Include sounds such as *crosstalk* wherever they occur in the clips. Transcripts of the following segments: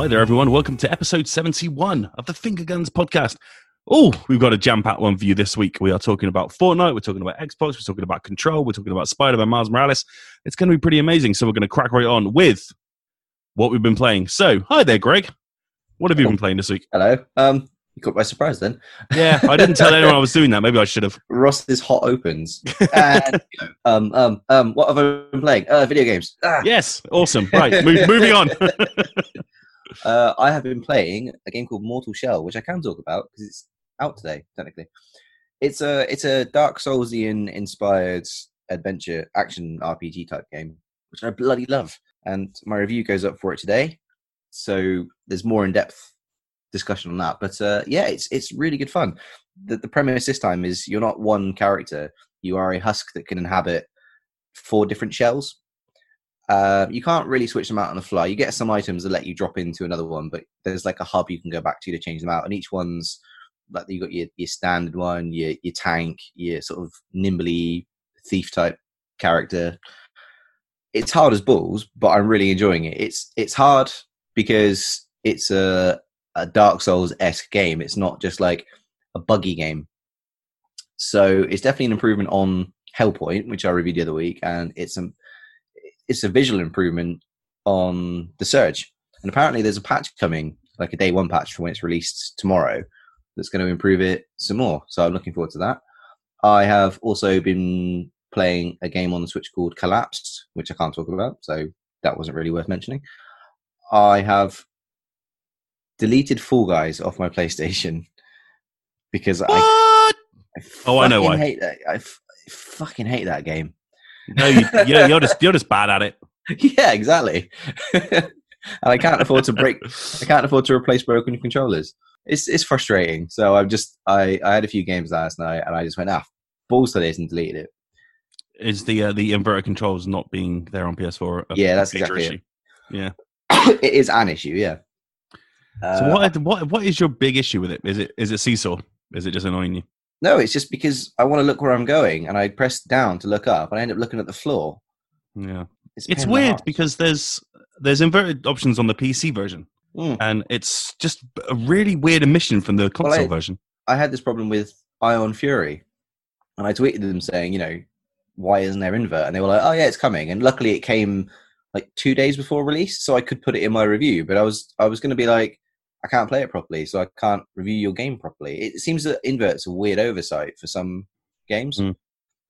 Hi there, everyone. Welcome to episode 71 of the Finger Guns podcast. Oh, we've got a jam packed one for you this week. We are talking about Fortnite, we're talking about Xbox, we're talking about Control, we're talking about Spider Man Miles Morales. It's going to be pretty amazing. So, we're going to crack right on with what we've been playing. So, hi there, Greg. What have you been playing this week? Hello. Um, you caught by surprise then. Yeah, I didn't tell anyone I was doing that. Maybe I should have. *laughs* Ross's hot opens. And, *laughs* um, um, um, what have I been playing? Uh, video games. Ah. Yes, awesome. Right, move, moving on. *laughs* Uh, I have been playing a game called Mortal Shell, which I can talk about because it's out today, technically. It's a it's a Dark Soulsian inspired adventure action RPG type game, which I bloody love. And my review goes up for it today, so there's more in depth discussion on that. But uh, yeah, it's it's really good fun. The, the premise this time is you're not one character; you are a husk that can inhabit four different shells. Uh, you can't really switch them out on the fly. You get some items that let you drop into another one, but there's like a hub you can go back to to change them out, and each one's like you got your, your standard one, your your tank, your sort of nimbly thief type character. It's hard as balls, but I'm really enjoying it. It's it's hard because it's a a Dark Souls esque game. It's not just like a buggy game. So it's definitely an improvement on Hellpoint, which I reviewed the other week, and it's a it's a visual improvement on the Surge. And apparently, there's a patch coming, like a day one patch for when it's released tomorrow, that's going to improve it some more. So I'm looking forward to that. I have also been playing a game on the Switch called Collapsed, which I can't talk about, so that wasn't really worth mentioning. I have deleted Fall Guys off my PlayStation *laughs* because? I, I Oh, I know why. Hate that. I, f- I fucking hate that game. No, you, you're, you're just you're just bad at it. *laughs* yeah, exactly. *laughs* and I can't afford to break. I can't afford to replace broken controllers. It's it's frustrating. So I'm just I I had a few games last night and I just went ah balls to this and deleted it. Is the uh, the inverted controls not being there on PS4? a Yeah, that's exactly it. Yeah. *coughs* it is an issue, yeah. So Uh, what what what is your big issue with it? Is it is it seesaw? Is it just annoying you? No, it's just because I want to look where I'm going, and I press down to look up, and I end up looking at the floor. Yeah, it's the weird because there's there's inverted options on the PC version, Mm. and it's just a really weird omission from the console I- version. I had this problem with Ion Fury, and I tweeted them saying, you know, why isn't there invert? And they were like, oh yeah, it's coming. And luckily, it came like two days before release, so I could put it in my review. But I was I was going to be like, I can't play it properly, so I can't review your game properly. It seems that invert's a weird oversight for some games. Mm.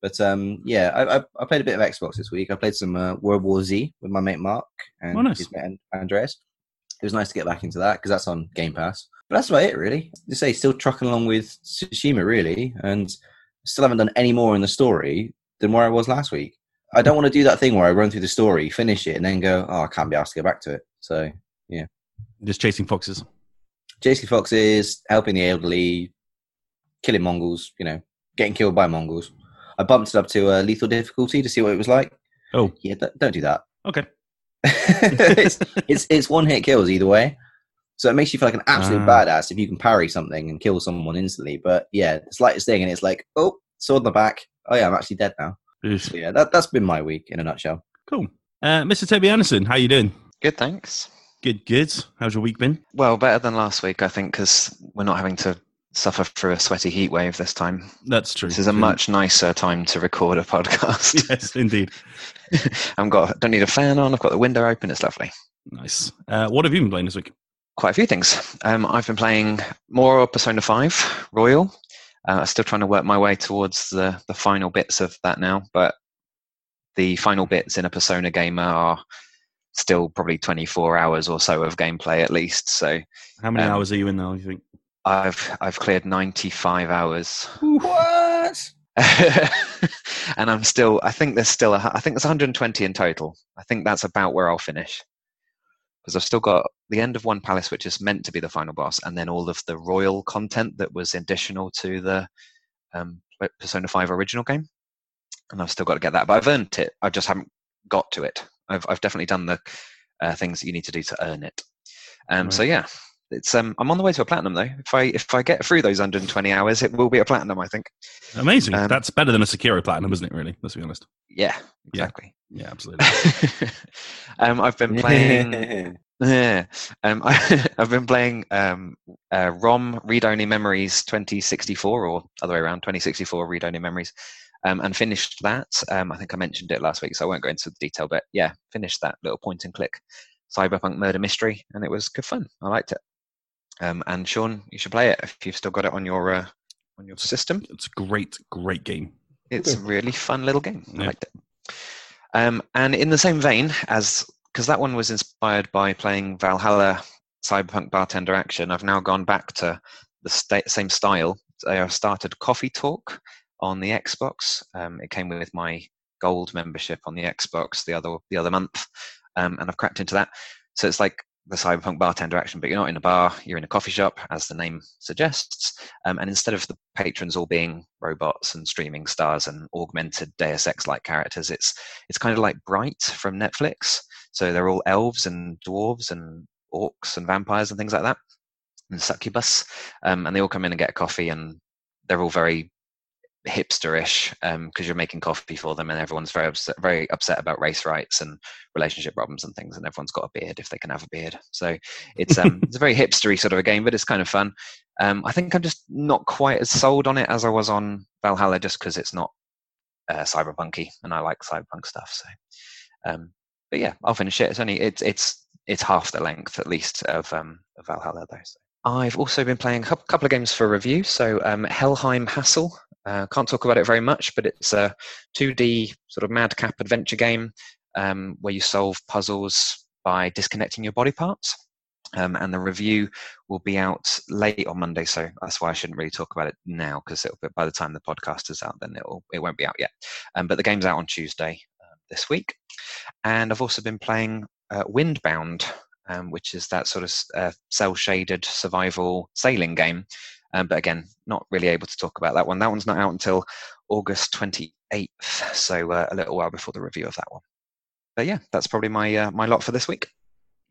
But um, yeah, I, I, I played a bit of Xbox this week. I played some uh, World War Z with my mate Mark and Oh, nice. his mate Andreas. It was nice to get back into that because that's on Game Pass. But that's about it, really. To say, still trucking along with Tsushima, really, and still haven't done any more in the story than where I was last week. I don't want to do that thing where I run through the story, finish it, and then go, "Oh, I can't be asked to go back to it." So, yeah, Just chasing foxes. JC Fox is helping the elderly, killing Mongols. You know, getting killed by Mongols. I bumped it up to uh, lethal difficulty to see what it was like. Oh, Yeah, don't, don't do that. okay. *laughs* it's, it's it's one hit kills either way. So it makes you feel like an absolute Ah. badass if you can parry something and kill someone instantly. But yeah, the slightest thing, and it's like, oh, sword in the back. Oh yeah, I'm actually dead now. So yeah, that that's been my week in a nutshell. Cool. Uh, Mr. Toby Anderson, how you doing? Good, thanks. Good, good. How's your week been? Well, better than last week, I think, because we're not having to suffer through a sweaty heat wave this time. That's true. This is a much nicer time to record a podcast. *laughs* yes, indeed. *laughs* I've got don't need a fan on. I've got the window open. It's lovely. Nice. Uh, what have you been playing this week? Quite a few things. Um, I've been playing more Persona Five Royal. I'm uh, still trying to work my way towards the the final bits of that now, but the final bits in a Persona game are still probably 24 hours or so of gameplay at least. So How many Um, hours are you in now? You think? I've I've cleared 95 hours. What? *laughs* and I'm still. I think there's still. A, I think there's 120 in total. I think that's about where I'll finish because I've still got the end of One Palace, which is meant to be the final boss, and then all of the royal content that was additional to the um, Persona 5 original game. And I've still got to get that, but I've earned it. I just haven't got to it. I've I've definitely done the uh, things that you need to do to earn it. Um, So yeah, it's um, I'm on the way to a platinum though. If I if I get through those 120 hours, it will be a platinum. I think. Amazing. Um, That's better than a Sekiro Platinum, isn't it? Really? Let's be honest. Yeah, Yeah. exactly. Yeah, absolutely. *laughs* um, I've been playing Yeah, *laughs* *laughs* um, I, have been playing um, uh, ROM Read Only Memories 2064, or other way around, 2064 Read Only Memories, um, and finished that. Um, I think I mentioned it last week, so I won't go into the detail, but yeah, finished that little point and click cyberpunk murder mystery, and it was good fun. I liked it. Um, and Sean, you should play it if you've still got it on your uh, on your system. It's a great, great game. It's a really fun little game. I liked it. Um, and in the same vein as because that one was inspired by playing Valhalla Cyberpunk Bartender Action, I've now gone back to the sta- same style. I started Coffee Talk on the Xbox. Um, it came with my gold membership on the Xbox the other the other month, um, and I've cracked into that. So it's like the cyberpunk bartender action, but you're not in a bar, you're in a coffee shop, as the name suggests. Um, and instead of the patrons all being robots and streaming stars and augmented Deus Ex like characters, it's it's kind of like Bright from Netflix. So they're all elves and dwarves and orcs and vampires and things like that, and succubus. Um, and they all come in and get a coffee, and they're all very hipsterish because um, you're making coffee for them, and everyone's very upset, very upset about race rights and relationship problems and things, and everyone's got a beard if they can have a beard. So it's um, *laughs* it's a very hipstery sort of a game, but it's kind of fun. Um, I think I'm just not quite as sold on it as I was on Valhalla, just because it's not uh, cyberpunky, and I like cyberpunk stuff. So, um, but yeah, I'll finish it. It's only it's it's it's half the length at least of, um, of Valhalla though. So. I've also been playing a couple of games for review. So um, Helheim Hassle uh, can't talk about it very much, but it's a 2D sort of madcap adventure game um, where you solve puzzles by disconnecting your body parts. Um, and the review will be out late on Monday, so that's why I shouldn't really talk about it now because by the time the podcast is out, then it'll it won't be out yet. Um, but the game's out on Tuesday uh, this week, and I've also been playing uh, Windbound, um, which is that sort of uh, cell shaded survival sailing game um, but again, not really able to talk about that one. That one's not out until August 28th, so uh, a little while before the review of that one. But yeah, that's probably my uh, my lot for this week.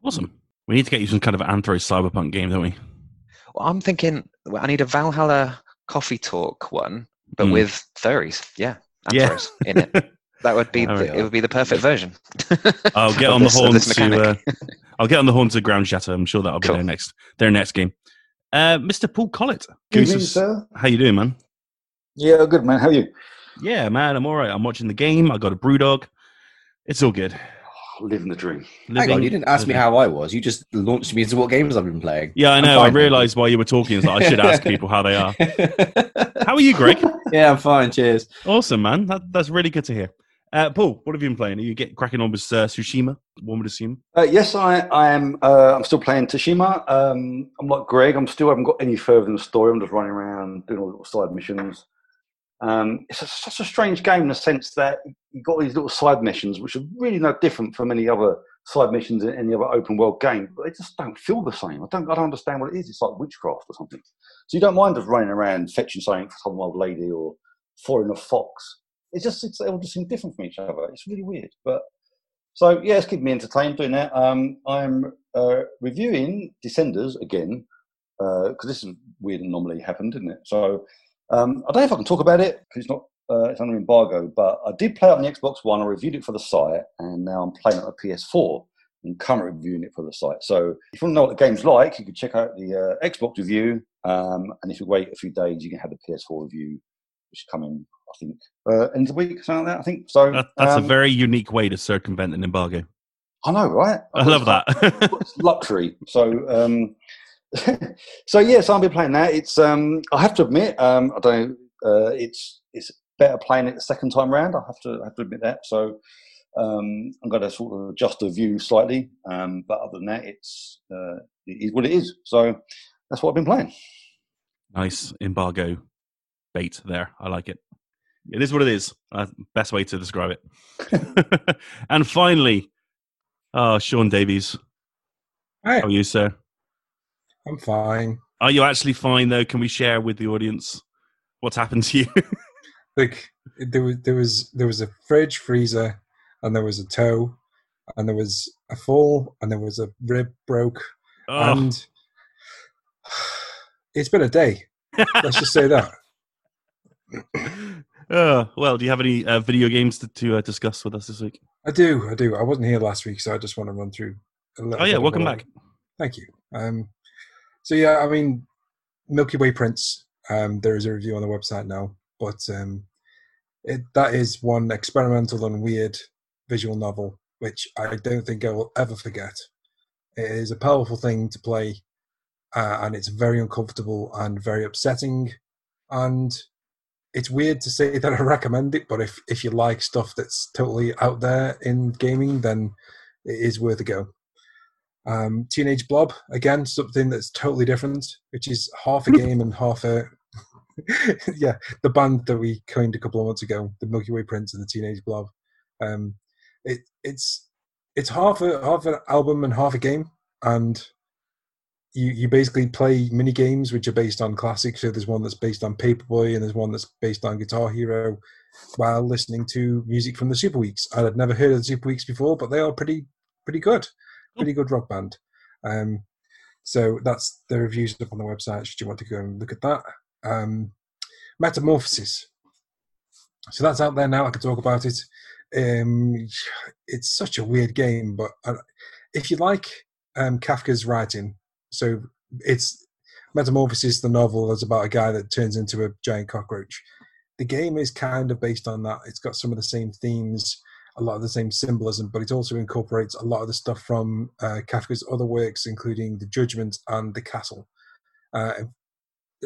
Awesome. We need to get you some kind of Anthro cyberpunk game, don't we? Well, I'm thinking I need a Valhalla coffee talk one, but mm. with furries. Yeah, Anthros yeah. in it. *laughs* That would be the, it. Would be the perfect version. *laughs* I'll get *laughs* on the horn to. Uh, *laughs* I'll get on the horn to Ground Shatter. I'm sure that'll be cool. their next their next game. Uh, Mr. Paul Collett. Good evening, sir. How you doing, man? Yeah, good, man. How are you? Yeah, man, I'm all right. I'm watching the game. I got a BrewDog. It's all good. Oh, living the dream. Living Hang on, you didn't ask me how I was. You just launched me into what games I've been playing. Yeah, I know. I realised while you were talking that I should ask people how they are. how are you, Greg? Yeah, I'm fine. Cheers. Awesome, man. That, that's really good to hear. Uh, Paul, what have you been playing? Are you get cracking on with uh, Tsushima? One would assume. Uh, yes, I, I am. Uh, I'm still playing Tsushima. Um, I'm like Greg. I'm still haven't got any further in the story. I'm just running around doing all the little side missions. Um, it's a, such a strange game in the sense that you've got these little side missions, which are really no different from any other side missions in any other open world game, but they just don't feel the same. I don't, I don't understand what it is. It's like witchcraft or something. So you don't mind just running around fetching something for some old lady or following a fox it's just it's, they all just seem different from each other. It's really weird. But so yeah, it's keeping me entertained doing that. Um, I'm uh, reviewing Descenders again because uh, this is weird anomaly happened, didn't it? So um, I don't know if I can talk about it because it's not uh, it's under embargo. But I did play it on the Xbox One. I reviewed it for the site, and now I'm playing it on the PS4 and currently reviewing it for the site. So if you want to know what the game's like, you can check out the uh, Xbox review. Um, and if you wait a few days, you can have the PS4 review, which is coming I think, uh, end of the week, something like that. I think so. That, that's um, a very unique way to circumvent an embargo. I know, right? I, *laughs* I love that. it's luxury. So, um, *laughs* so yes, I'll be playing that. It's um, I have to admit, um, I don't know, uh, it's it's better playing it the second time round. I have to I have to admit that. So. Um, I'm going to sort of adjust the view slightly, um, but other than that, it's uh, it is what it is. So that's what I've been playing. Nice embargo bait there. I like it. It is what it is. Uh, best way to describe it. *laughs* and finally, oh, Sean Davies. Hi. How are you, sir? I'm fine. Are you actually fine, though? Can we share with the audience what's happened to you? *laughs* like there was there was there was a fridge freezer, and there was a toe, and there was a fall, and there was a rib broke, oh. and *sighs* it's been a day. Let's just say that. *laughs* *clears throat* Uh, well, do you have any uh, video games to, to uh, discuss with us this week? I do. I do. I wasn't here last week, so I just want to run through a little Oh yeah, welcome back. Thank you. Um, so yeah, I mean, Milky Way Prince. Um, there is a review on the website now, but um, it, that is one experimental and weird visual novel, which I don't think I will ever forget. It is a powerful thing to play, uh, and it's very uncomfortable and very upsetting. And it's weird to say that I recommend it, but if if you like stuff that's totally out there in gaming, then it is worth a go. Um, Teenage Blob, again, something that's totally different, which is half a *laughs* game and half a. *laughs* yeah, the band that we coined a couple of months ago, the Milky Way Prince and the Teenage Blob. Um, it, it's it's half a half an album and half a game, and you you basically play mini games which are based on classics. So there's one that's based on Paperboy, and there's one that's based on Guitar Hero, while listening to music from the Superweeks. I had never heard of the Superweeks before, but they are pretty pretty good, pretty good rock band. Um, so that's the reviews up on the website. Should you want to go and look at that? Um, Metamorphosis. So that's out there now. I can talk about it. Um, it's such a weird game, but uh, if you like um, Kafka's writing, so it's Metamorphosis, the novel, is about a guy that turns into a giant cockroach. The game is kind of based on that. It's got some of the same themes, a lot of the same symbolism, but it also incorporates a lot of the stuff from uh, Kafka's other works, including The Judgment and The Castle. Uh,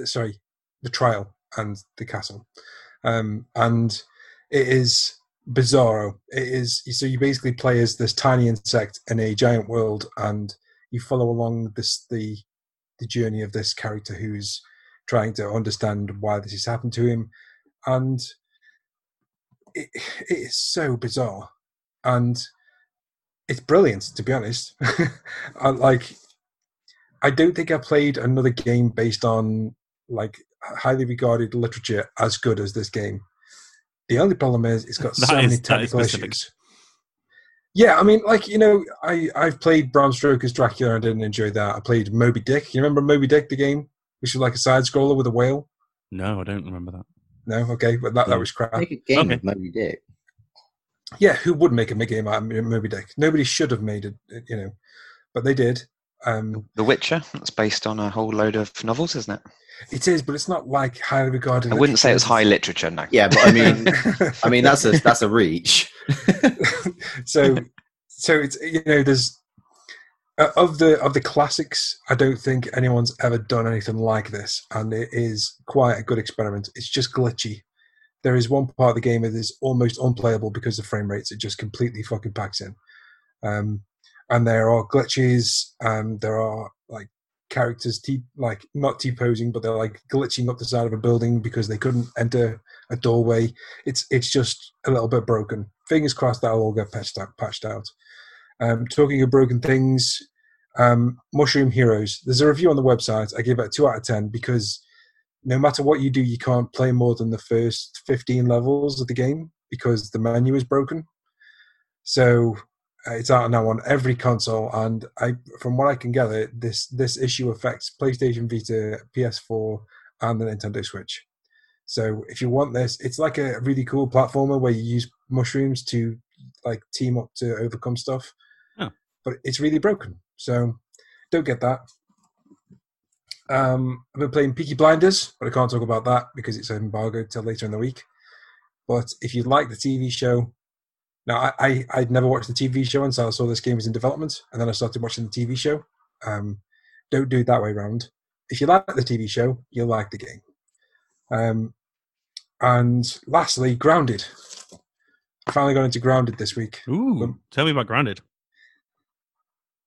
sorry, The Trial and The Castle. Um, and it is bizarro. It is so you basically play as this tiny insect in a giant world, and you follow along this the the journey of this character who's trying to understand why this has happened to him, and it, it is so bizarre, and it's brilliant to be honest. *laughs* I, like, I don't think I played another game based on like highly regarded literature as good as this game. The only problem is it's got so *laughs* That many is- is technical issues. Yeah, I mean, like you know, I I've played Bram Stoker's Dracula. I didn't enjoy that. I played Moby Dick. You remember Moby Dick, the game, which was like a side scroller with a whale? No, I don't remember that. No, okay, but that, No. that was crap. Make a game Okay. of Moby Dick. Yeah, who would make a big game out of Moby Dick? Nobody should have made it, you know, but they did. Um, The Witcher. That's based on a whole load of novels, isn't it? it is, but it's not like highly regarded. I wouldn't say it's high literature. No. Yeah, but I mean, *laughs* I mean that's a that's a reach. *laughs* so so it's you know there's uh, of the of the classics i don't think anyone's ever done anything like this and it is quite a good experiment. It's just glitchy. There is one part of the game that is almost unplayable because the frame rates it just completely fucking packs in. Um and there are glitches and there are like characters t like not t-posing but they're like glitching up the side of a building because they couldn't enter a doorway. It's it's just a little bit broken fingers crossed that'll all get patched out patched out um, talking of broken things, um, Mushroom Heroes. There's a review on the website. I give it a two out of ten because no matter what you do, you can't play more than the first 15 levels of the game because the menu is broken. So uh, it's out now on every console, and I, from what I can gather, this this issue affects PlayStation Vita, PS4, and the Nintendo Switch. So if you want this, it's like a really cool platformer where you use mushrooms to like team up to overcome stuff. Oh. But it's really broken. So don't get that. Um, I've been playing Peaky Blinders, but I can't talk about that because it's embargoed till later in the week. But if you like the TV show, now I, I I'd never watched the TV show until I saw this game was in development, and then I started watching the TV show. Um, don't do it that way round. If you like the TV show, you'll like the game. Um, and lastly, Grounded. I finally got into Grounded this week. Ooh, Um, tell me about Grounded.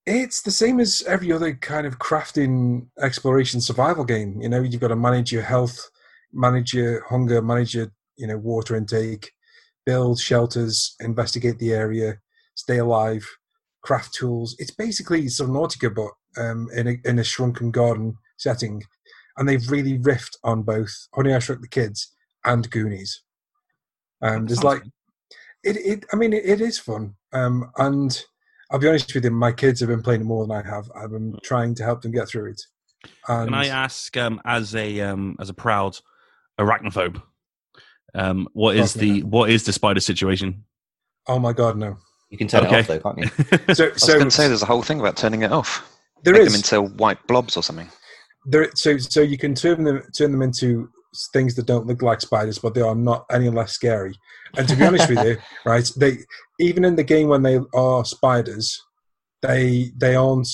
It's the same as every other kind of crafting exploration survival game. You know, you've got to manage your health, manage your hunger, manage your you know water intake, build shelters, investigate the area, stay alive, craft tools. It's basically Subnautica, but um, in a in a shrunken garden setting, and they've really riffed on both Honey I Shrunk the Kids and Goonies. Um, there's like. It, it I mean it, it is fun. Um and I'll be honest with you, my kids have been playing it more than I have. I've been trying to help them get through it. And Can I ask, um, as a um, as a proud arachnophobe, um, what is Fuck me the what is the spider situation? oh my god, no. You can turn Okay. it off though, can't you? *laughs* So, I was so going to say there's a whole thing about turning it off. there Make is them into white blobs or something. there. So, so you can turn them turn them into things that don't look like spiders, but they are not any less scary. And to be honest with you, *laughs* right? They even in the game when they are spiders, they they aren't.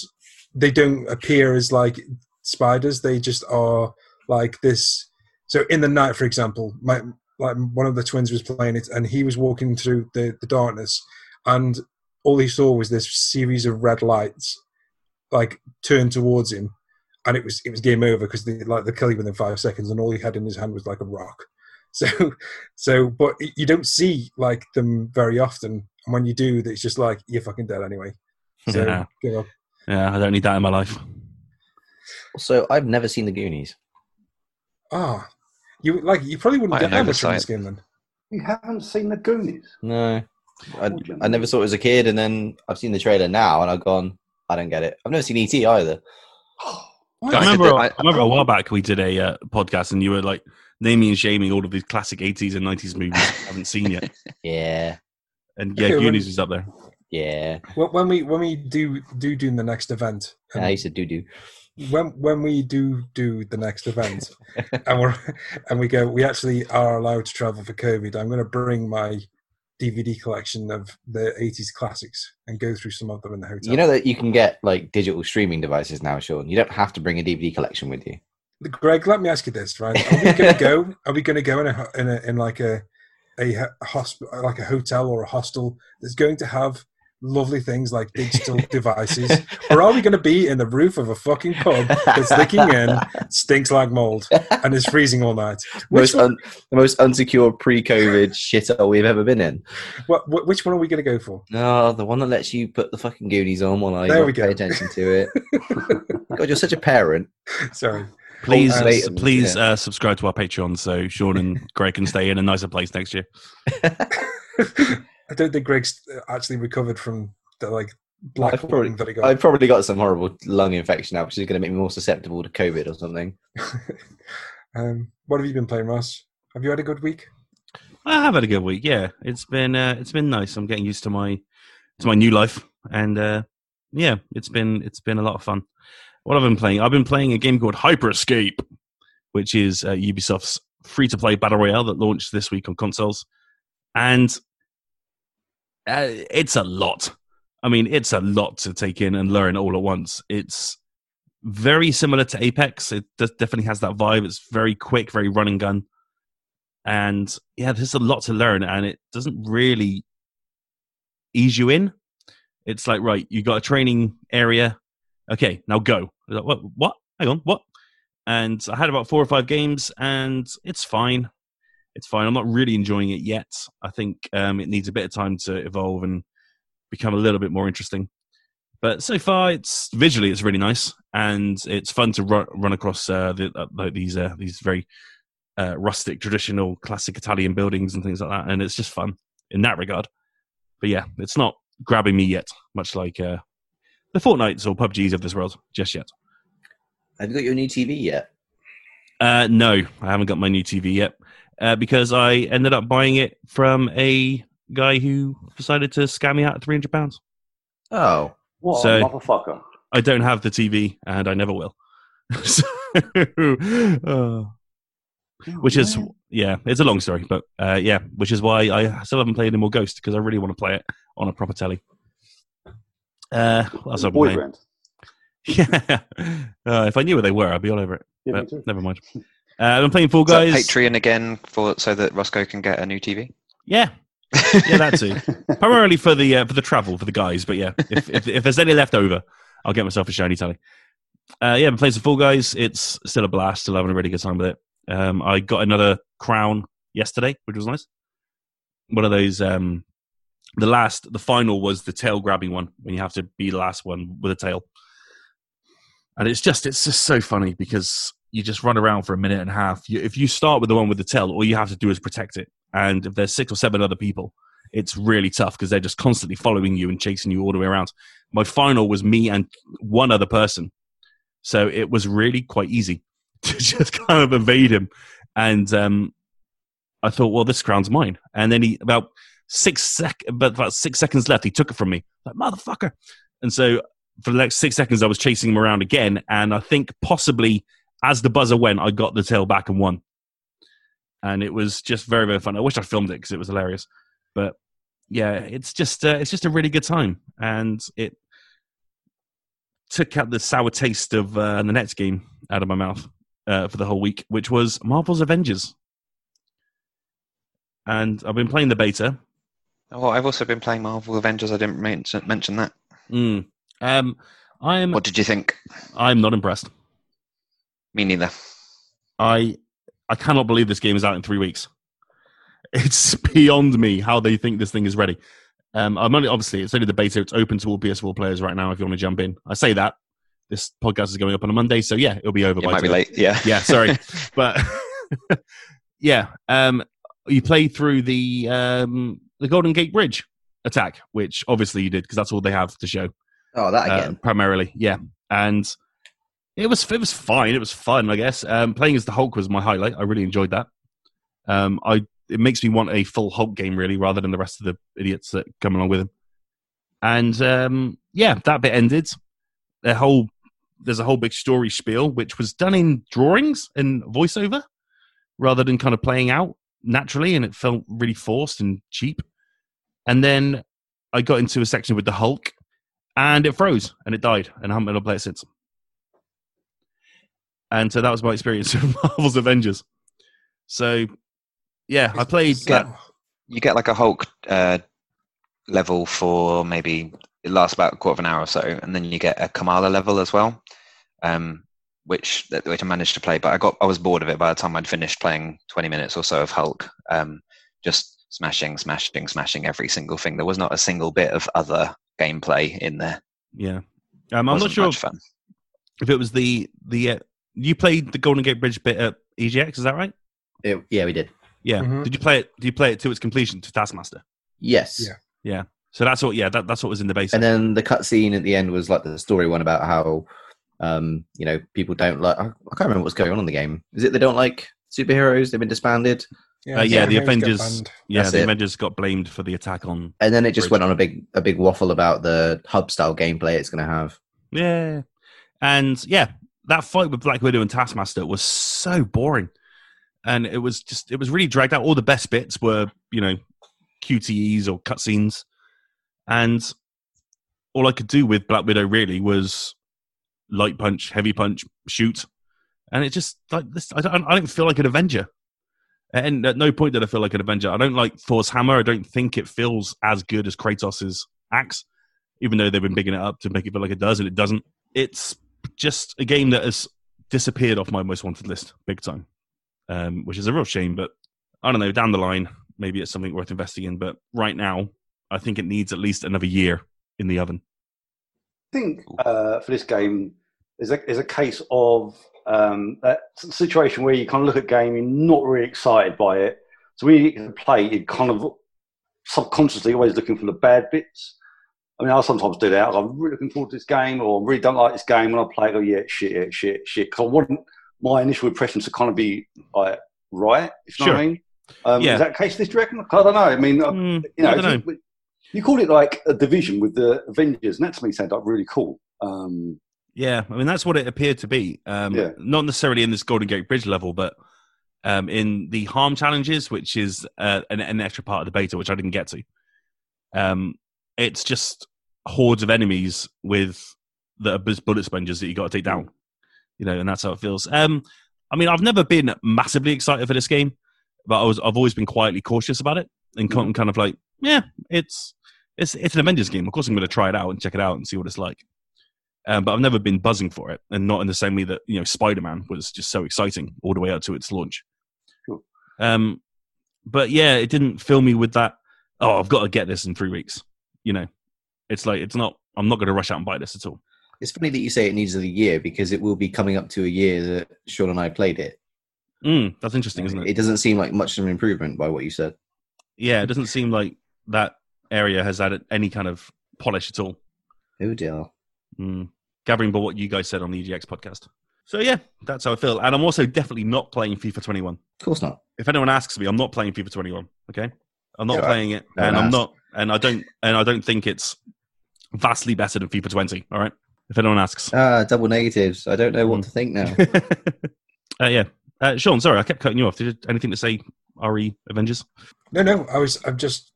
They don't appear as like spiders. They just are like this. So in the night, for example, my like one of the twins was playing it, and he was walking through the the darkness, and all he saw was this series of red lights, like turned towards him, and it was it was game over because they like they kill you within five seconds, and all he had in his hand was like a rock. *laughs* So, so, but you don't see like them very often, and when you do, it's just like you're fucking dead anyway. So, Yeah. give up. Yeah, I don't need that in my life. So I've never seen the Goonies. Ah, you like you probably wouldn't Quite get an that much from this game then. You haven't seen the Goonies? No, I, I never saw it as a kid, and then I've seen the trailer now, and I've gone, I don't get it. I've never seen ET either. *gasps* *laughs* What? I I remember, I, I- remember a while back we did a uh, podcast and you were like naming and shaming all of these classic 80s and 90s movies I haven't seen yet. *laughs* Yeah, And yeah, Okay, *laughs* when- Goonies was up there. yeah. When when we when we do do do the next event, I used to do do. when when we do do the next event, *laughs* and we're and we go, we actually are allowed to travel for COVID. I'm going to bring my DVD collection of the 80s classics and go through some of them in the hotel. You know that you can get like digital streaming devices now, Sean. You don't have to bring a DVD collection with you. Greg, let me ask you this, right? Are we going *laughs* to go? Are we going to go in a in a in like a a hospital, like a hotel or a hostel that's going to have lovely things like digital *laughs* devices, or are we going to be in the roof of a fucking pub that's leaking in, stinks like mold, and is freezing all night? Most one, un- the most unsecure pre-COVID shithole we've ever been in. what, what- which one are we going to go for? No, the one that lets you put the fucking Goonies on while I There don't we pay attention to it. *laughs* God, you're such a parent. Sorry. Please, Uh, uh, please yeah. uh, subscribe to our Patreon so Sean and Greg can stay in a nicer place next year. *laughs* I don't think Greg's actually recovered from the like black I've probably- that he got. I've probably got some horrible lung infection now, which is going to make me more susceptible to COVID or something. *laughs* um, what have you been playing, Ross? Have you had a good week? I have had a good week. Yeah, it's been uh, it's been nice. I'm getting used to my to my new life, and uh, yeah, it's been it's been a lot of fun. What I've been playing, I've been playing a game called Hyper Escape, which is uh, Ubisoft's free to play battle royale that launched this week on consoles, and uh, it's a lot. I mean, it's a lot to take in and learn all at once. It's very similar to Apex. It definitely has that vibe. It's very quick, very run and gun and yeah there's a lot to learn and it doesn't really ease you in it's like right you got a training area okay now go like, what what hang on what and i had about four or five games and it's fine it's fine i'm not really enjoying it yet i think um, it needs a bit of time to evolve and become a little bit more interesting but so far it's visually it's really nice and it's fun to run, run across uh, the, uh, these uh, these very uh, rustic, traditional, classic Italian buildings and things like that, and it's just fun in that regard. But yeah, it's not grabbing me yet, much like uh, the Fortnites or PUBGs of this world, just yet. Have you got your new TV yet? Uh, no, I haven't got my new TV yet uh, because I ended up buying it from a guy who decided to scam me out of three hundred pounds. Oh, What So- a motherfucker. I don't have the TV, and I never will. *laughs* so, uh, which is yeah, it's a long story, but uh, yeah, which is why I still haven't played any more Ghost because I really want to play it on a proper telly. Uh, what else have boy brand. Yeah, uh, if I knew where they were, I'd be all over it. Yeah, But never mind. Uh, I'm playing Fall Guys. Patreon again for so that Rossko can get a new TV? Yeah, *laughs* yeah, that too. Primarily for the uh, for the travel for the guys, but yeah, if, if if there's any left over, I'll get myself a shiny telly. Uh, yeah, been playing some Fall Guys. It's still a blast. Still having a really good time with it. Um, I got another crown yesterday, which was nice. One of those. Um, the last, the final was the tail grabbing one when you have to be the last one with a tail, and it's just it's just so funny because you just run around for a minute and a half. You, if you start with the one with the tail, all you have to do is protect it. And if there's six or seven other people, it's really tough because they're just constantly following you and chasing you all the way around. My final was me and one other person. So it was really quite easy *laughs* to just kind of evade him. And um, I thought, well, this crown's mine. And then he, about six sec, but about six seconds left, he took it from me. Like motherfucker. And so for the next six seconds, I was chasing him around again, and I think possibly as the buzzer went, I got the tail back and won. And it was just very very fun. I wish I filmed it because it was hilarious, but yeah, it's just uh, it's just a really good time, and it took out the sour taste of uh, the next game out of my mouth uh, for the whole week, which was Marvel's Avengers. And I've been playing the beta. Oh, I've also been playing Marvel Avengers. I didn't mention, mention that. Mm. Um, I'm What did you think? I'm not impressed. Me neither. I I cannot believe this game is out in three weeks. It's *laughs* beyond me how they think this thing is ready. Um, I'm only obviously it's only the beta. It's open to all PS4 players right now. If you want to jump in, I say that this podcast is going up on a Monday, so yeah, it'll be over. It by might be late. Yeah. Yeah, sorry, *laughs* but *laughs* yeah, um, you played through the um, the Golden Gate Bridge attack, which obviously you did because that's all they have to show Oh, that uh, again. primarily. Yeah, and it was it was fine. It was fun, I guess. Um, playing as the Hulk was my highlight. I really enjoyed that. Um, I it makes me want a full Hulk game really, rather than the rest of the idiots that come along with him. And um, yeah, that bit ended. The whole there's a whole big story spiel which was done in drawings and voiceover rather than kind of playing out naturally, and it felt really forced and cheap. And then I got into a section with the Hulk, and it froze and it died, and I haven't been able to play it since. And so that was my experience *laughs* with Marvel's Avengers. So, yeah, I played You get, that. you get like a Hulk uh, level for maybe it lasts about a quarter of an hour or so, and then you get a Kamala level as well, um, which that- which I managed to play. But I got I was bored of it by the time I'd finished playing twenty minutes or so of Hulk. Um, just smashing, smashing, smashing every single thing. There was not a single bit of other gameplay in there. Yeah, um, I'm not Wasn't sure much if, fun. if it was the the uh, you played the Golden Gate Bridge bit at EGX. Is that right? It- yeah, we did. Yeah. Mhm. Did you play it? Did you play it to its completion to Taskmaster? Yes. Yeah. Yeah. So that's what. Yeah, that, that's what was in the base. And then the cutscene at the end was like the story one about how, um, you know, people don't like. I, I can't remember what's going on in the game. Is it they don't like superheroes? They've been disbanded, Uh, yeah, the Avengers. yeah, That's the it. Avengers got blamed for the attack on. and then it just Bridge. went on a big a big waffle about the hub style gameplay it's going to have. Yeah, and yeah, that fight with Black Widow and Taskmaster was so boring, and it was just it was really dragged out. All the best bits were you know QTEs or cutscenes, and all I could do with Black Widow really was light punch, heavy punch, shoot, and it just like this. I don't, I don't feel like an Avenger. And at no point did I feel like an Avenger. I don't like Thor's hammer. I don't think it feels as good as Kratos' axe, even though they've been bigging it up to make it feel like it does, and it doesn't. It's just a game that has disappeared off my most wanted list big time, um, which is a real shame. But I don't know. Down the line, maybe it's something worth investing in. But right now, I think it needs at least another year in the oven. I think uh, for this game is a, is a case of um, situation where you kind of look at game, you're not really excited by it. So when you play, you kind of subconsciously always looking for the bad bits. I mean, I'll sometimes do that. I'm really looking forward to this game, or I really don't like this game. When I play, I go, yeah, shit, yeah, shit, shit. Because I want my initial impressions to kind of be like right. If you know what I mean. Um, Yeah. Is that the case? This do you reckon? I don't know. I mean, Mm, you know, I know. You, you called it like a division with the Avengers, and that to me sounded like really cool. Um, Yeah, I mean that's what it appeared to be. Um, Yeah. Not necessarily in this Golden Gate Bridge level, but um, in the harm challenges, which is uh, an, an extra part of the beta, which I didn't get to. Um, it's just hordes of enemies with that are just bullet sponges that you got to take down. You know, and that's how it feels. Um, I mean, I've never been massively excited for this game, but I was I've always been quietly cautious about it and kind kind of like, yeah, it's it's it's an Avengers game. Of course, I'm going to try it out and check it out and see what it's like. Um, but I've never been buzzing for it, and not in the same way that you know Spider Man was just so exciting all the way up to its launch. Sure. Um, but yeah, it didn't fill me with that. Oh, I've got to get this in three weeks. You know, it's like it's not. I'm not going to rush out and buy this at all. It's funny that you say it needs a year because it will be coming up to a year that Sean and I played it. Mm, that's interesting, isn't it? It doesn't seem like much of an improvement by what you said. Yeah, it doesn't seem like that area has had any kind of polish at all. Oh dear. Mm. Gathering by what you guys said on the EGX podcast. So yeah, that's how I feel. And I'm also definitely not playing FIFA 21. Of course not. If anyone asks me, I'm not playing FIFA 21. Okay. I'm not Yeah. playing it, and I'm not, and I don't, and I don't think it's vastly better than FIFA 20. All right, if anyone asks. Ah, double negatives. I don't know what Mm. to think now. *laughs* uh, yeah, uh, Sean. Sorry, I kept cutting you off. Did you anything to say? Re Avengers. No, no, I was. I'm just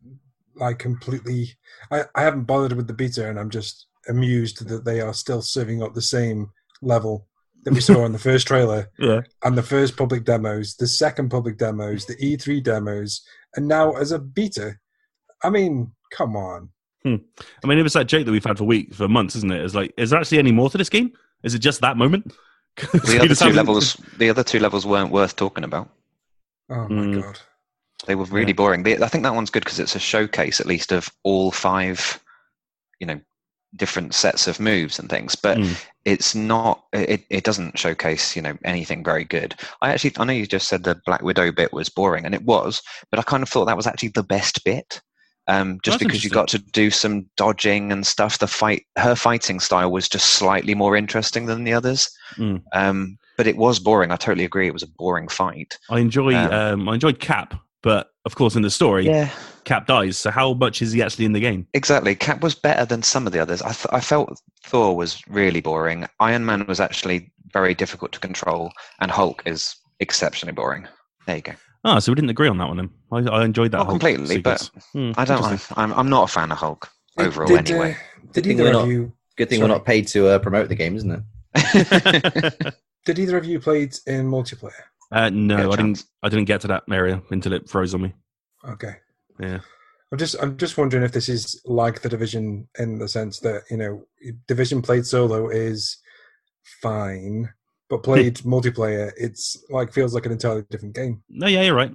like completely. I, I haven't bothered with the beta, and I'm just amused that they are still serving up the same level that we saw in the first trailer *laughs* Yeah. and the first public demos, the second public demos, the E3 demos, and now as a beta. I mean, come on. I mean, it was that joke that we've had for weeks, for months, isn't it? It's like, is there actually any more to this game? Is it just that moment? *laughs* The other two *laughs* levels, the other two levels weren't worth talking about. Oh my Mm. god. They were really Yeah. boring. The- I think that one's good because it's a showcase, at least, of all five, you know, different sets of moves and things. But Mm. it's not. It, it doesn't showcase, you know, anything very good. I actually, I know you just said the Black Widow bit was boring, and it was, but I kind of thought that was actually the best bit. Um, just That's because you got to do some dodging and stuff. The fight, her fighting style was just slightly more interesting than the others. Mm. Um, but it was boring. I totally agree. It was a boring fight. I enjoy, Um, um, I enjoyed Cap, but of course, in the story, Yeah, Cap dies. So how much is he actually in the game? Exactly. Cap was better than some of the others. I, th- I felt Thor was really boring. Iron Man was actually very difficult to control, and Hulk is exceptionally boring. There you go. Ah, so we didn't agree on that one then. I, I enjoyed that. Not whole completely, but sequence. Hmm, I don't. interesting. I'm, I'm not a fan of Hulk overall. Did, anyway. uh, did either we're of you Good thing Sorry. we're not paid to uh, promote the game, isn't it? *laughs* did either of you played in multiplayer? uh, no, Get a I didn't. I didn't get to that area until it froze on me. Okay. Yeah. I'm just I'm just wondering if this is like the division in the sense that you know division played solo is fine, but played multiplayer it's like feels like an entirely different game. No, yeah, you're right.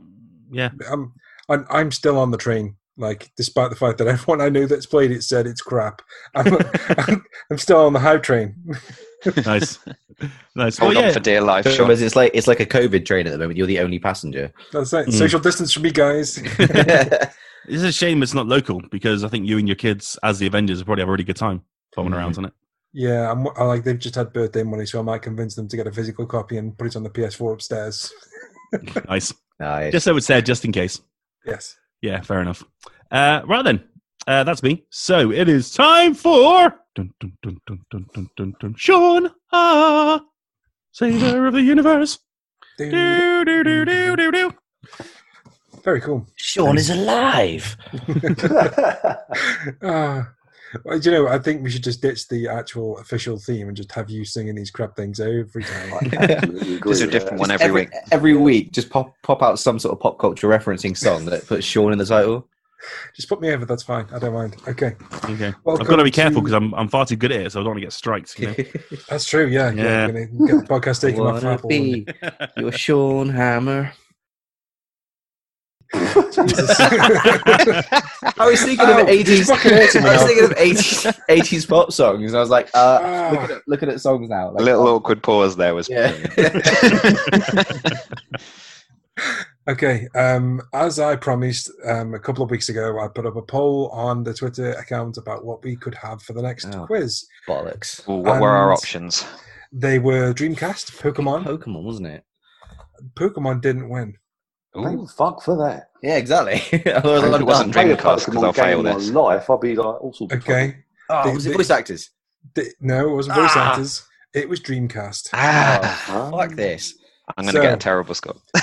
Yeah, I'm I'm, I'm still on the train. Like despite the fact that everyone I know that's played it said it's crap, I'm, *laughs* I'm, I'm still on the hype train. nice, nice. Well, Hold yeah, on for dear life, Sean. Whereas it's like it's like a COVID train at the moment. You're the only passenger. That's it. Mm. Social distance from me, guys. *laughs* it's a shame it's not local because I think you and your kids, as the Avengers, will probably have a really good time bombing around on it. Yeah, I'm I like they've just had birthday money, so I might convince them to get a physical copy and put it on the PS4 upstairs. *laughs* Nice. nice. Just so it's said, just in case. Yes. Yeah, fair enough. Uh, right then, uh, that's me. So it is time for dun, dun, dun, dun, dun, dun, dun, dun. Sean, ah, savior of the universe. Do, do, do, do, do, do. Very cool. Sean is alive. *laughs* *laughs* Ah, well, you know, I think we should just ditch the actual official theme and just have you singing these crap things every time. *laughs* Absolutely agree Just a different one every, week. Every week, just pop pop out some sort of pop culture referencing song that puts Sean in the title. just put me over. That's fine. I don't mind. Okay, Okay. I've got to be careful to- because I'm, I'm far too good at it, so I don't want to get strikes. You know? *laughs* that's true. Yeah, yeah. Yeah. I'm gonna get the podcast taken off Wanna Apple. be your Sean Hammer. *laughs* Jesus. I was thinking Ow, *laughs* of eighties. fucking hurting me I was thinking of 80s, 80s pop songs. I was like, uh, Ah. looking, at, looking at songs now. A little oh, awkward pause there was. Yeah. *laughs* Okay, um, as I promised um, a couple of weeks ago, I put up a poll on the Twitter account about what we could have for the next Oh. quiz. Bollocks. Well, what were our options? They were Dreamcast, Pokemon. Pokemon, wasn't it? Pokemon didn't win. Thank fuck for that. Yeah, exactly. *laughs* I I hope it wasn't Play a Dreamcast, 'cause I'll fail in my this. life, I'll be like all sorts of Okay, Oh, They- was it they- voice actors? Th- no, it wasn't voice Ah. actors. It was Dreamcast. Ah, fun. Fuck this. I'm going to get a terrible score. *laughs*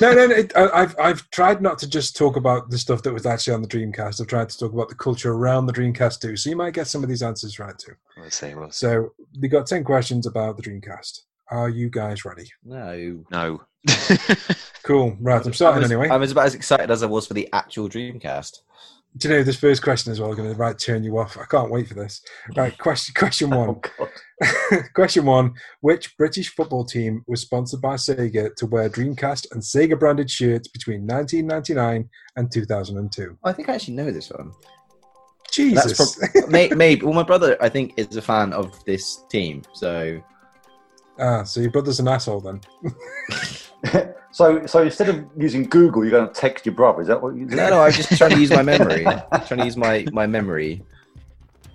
No, no, no. It, I, I've I've tried not to just talk about the stuff that was actually on the Dreamcast. I've tried to talk about the culture around the Dreamcast too. So you might get some of these answers right too. We'll see. We'll see. So we got ten questions about the Dreamcast. Are you guys ready? No. No. *laughs* *laughs* Cool. Right, I'm I starting was, anyway. I was about as excited as I was for the actual Dreamcast. Do you know this first question as well going to right turn you off? I can't wait for this. Right, *laughs* question question Oh, one. God. question one: Which British football team was sponsored by Sega to wear Dreamcast and Sega branded shirts between 1999 and 2002? I think I actually know this one. Jesus. That's from, maybe. Well, my brother, I think, is a fan of this team. So ah, so your brother's an asshole then. *laughs* so, so instead of using Google, you're going to text your brother. Is that what you do? no, no, I was just trying to use my memory. *laughs* trying to use my my memory.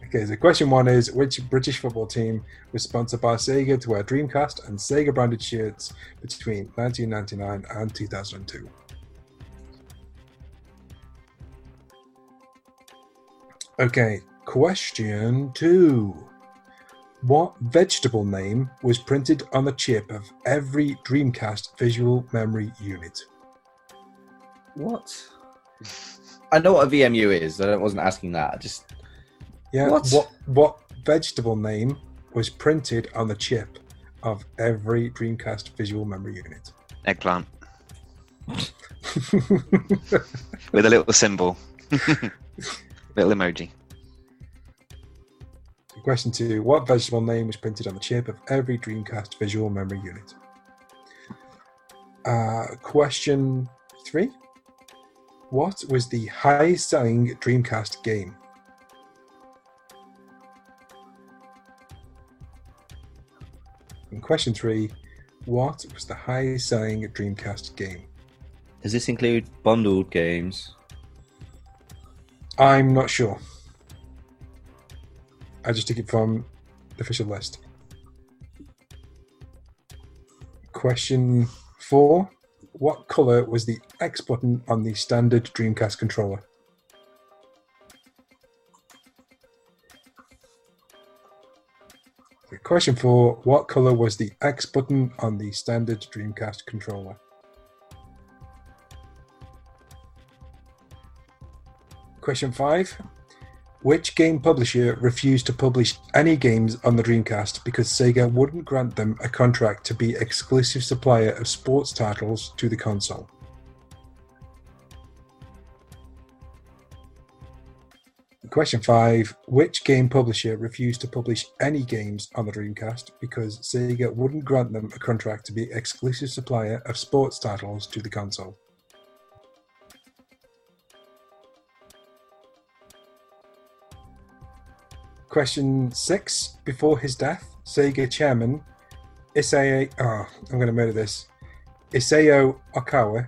Okay, so question one is: Which British football team was sponsored by Sega to wear Dreamcast and Sega branded shirts between 1999 and 2002? Okay, question two. What vegetable name was printed on the chip of every Dreamcast visual memory unit? What? I know what a VMU is. I wasn't asking that. I just Yeah. What? What what vegetable name was printed on the chip of every Dreamcast visual memory unit? Eggplant *laughs* with a little symbol, *laughs* little emoji. Question two: What vegetable name was printed on the chip of every Dreamcast visual memory unit? Uh, question three: What was the highest-selling Dreamcast game? And question three: What was the highest-selling Dreamcast game? does this include bundled games? I'm not sure. I just took it from the official list. Question four What colour was the X button on the standard Dreamcast controller? Question four What colour was the X button on the standard Dreamcast controller? Question five. Which game publisher refused to publish any games on the Dreamcast because Sega wouldn't grant them a contract to be exclusive supplier of sports titles to the console? Question five. Which game publisher refused to publish any games on the Dreamcast because Sega wouldn't grant them a contract to be exclusive supplier of sports titles to the console? Question six. Before his death, Sega chairman Isao, oh, ah, I'm going to murder this. Isao Okawa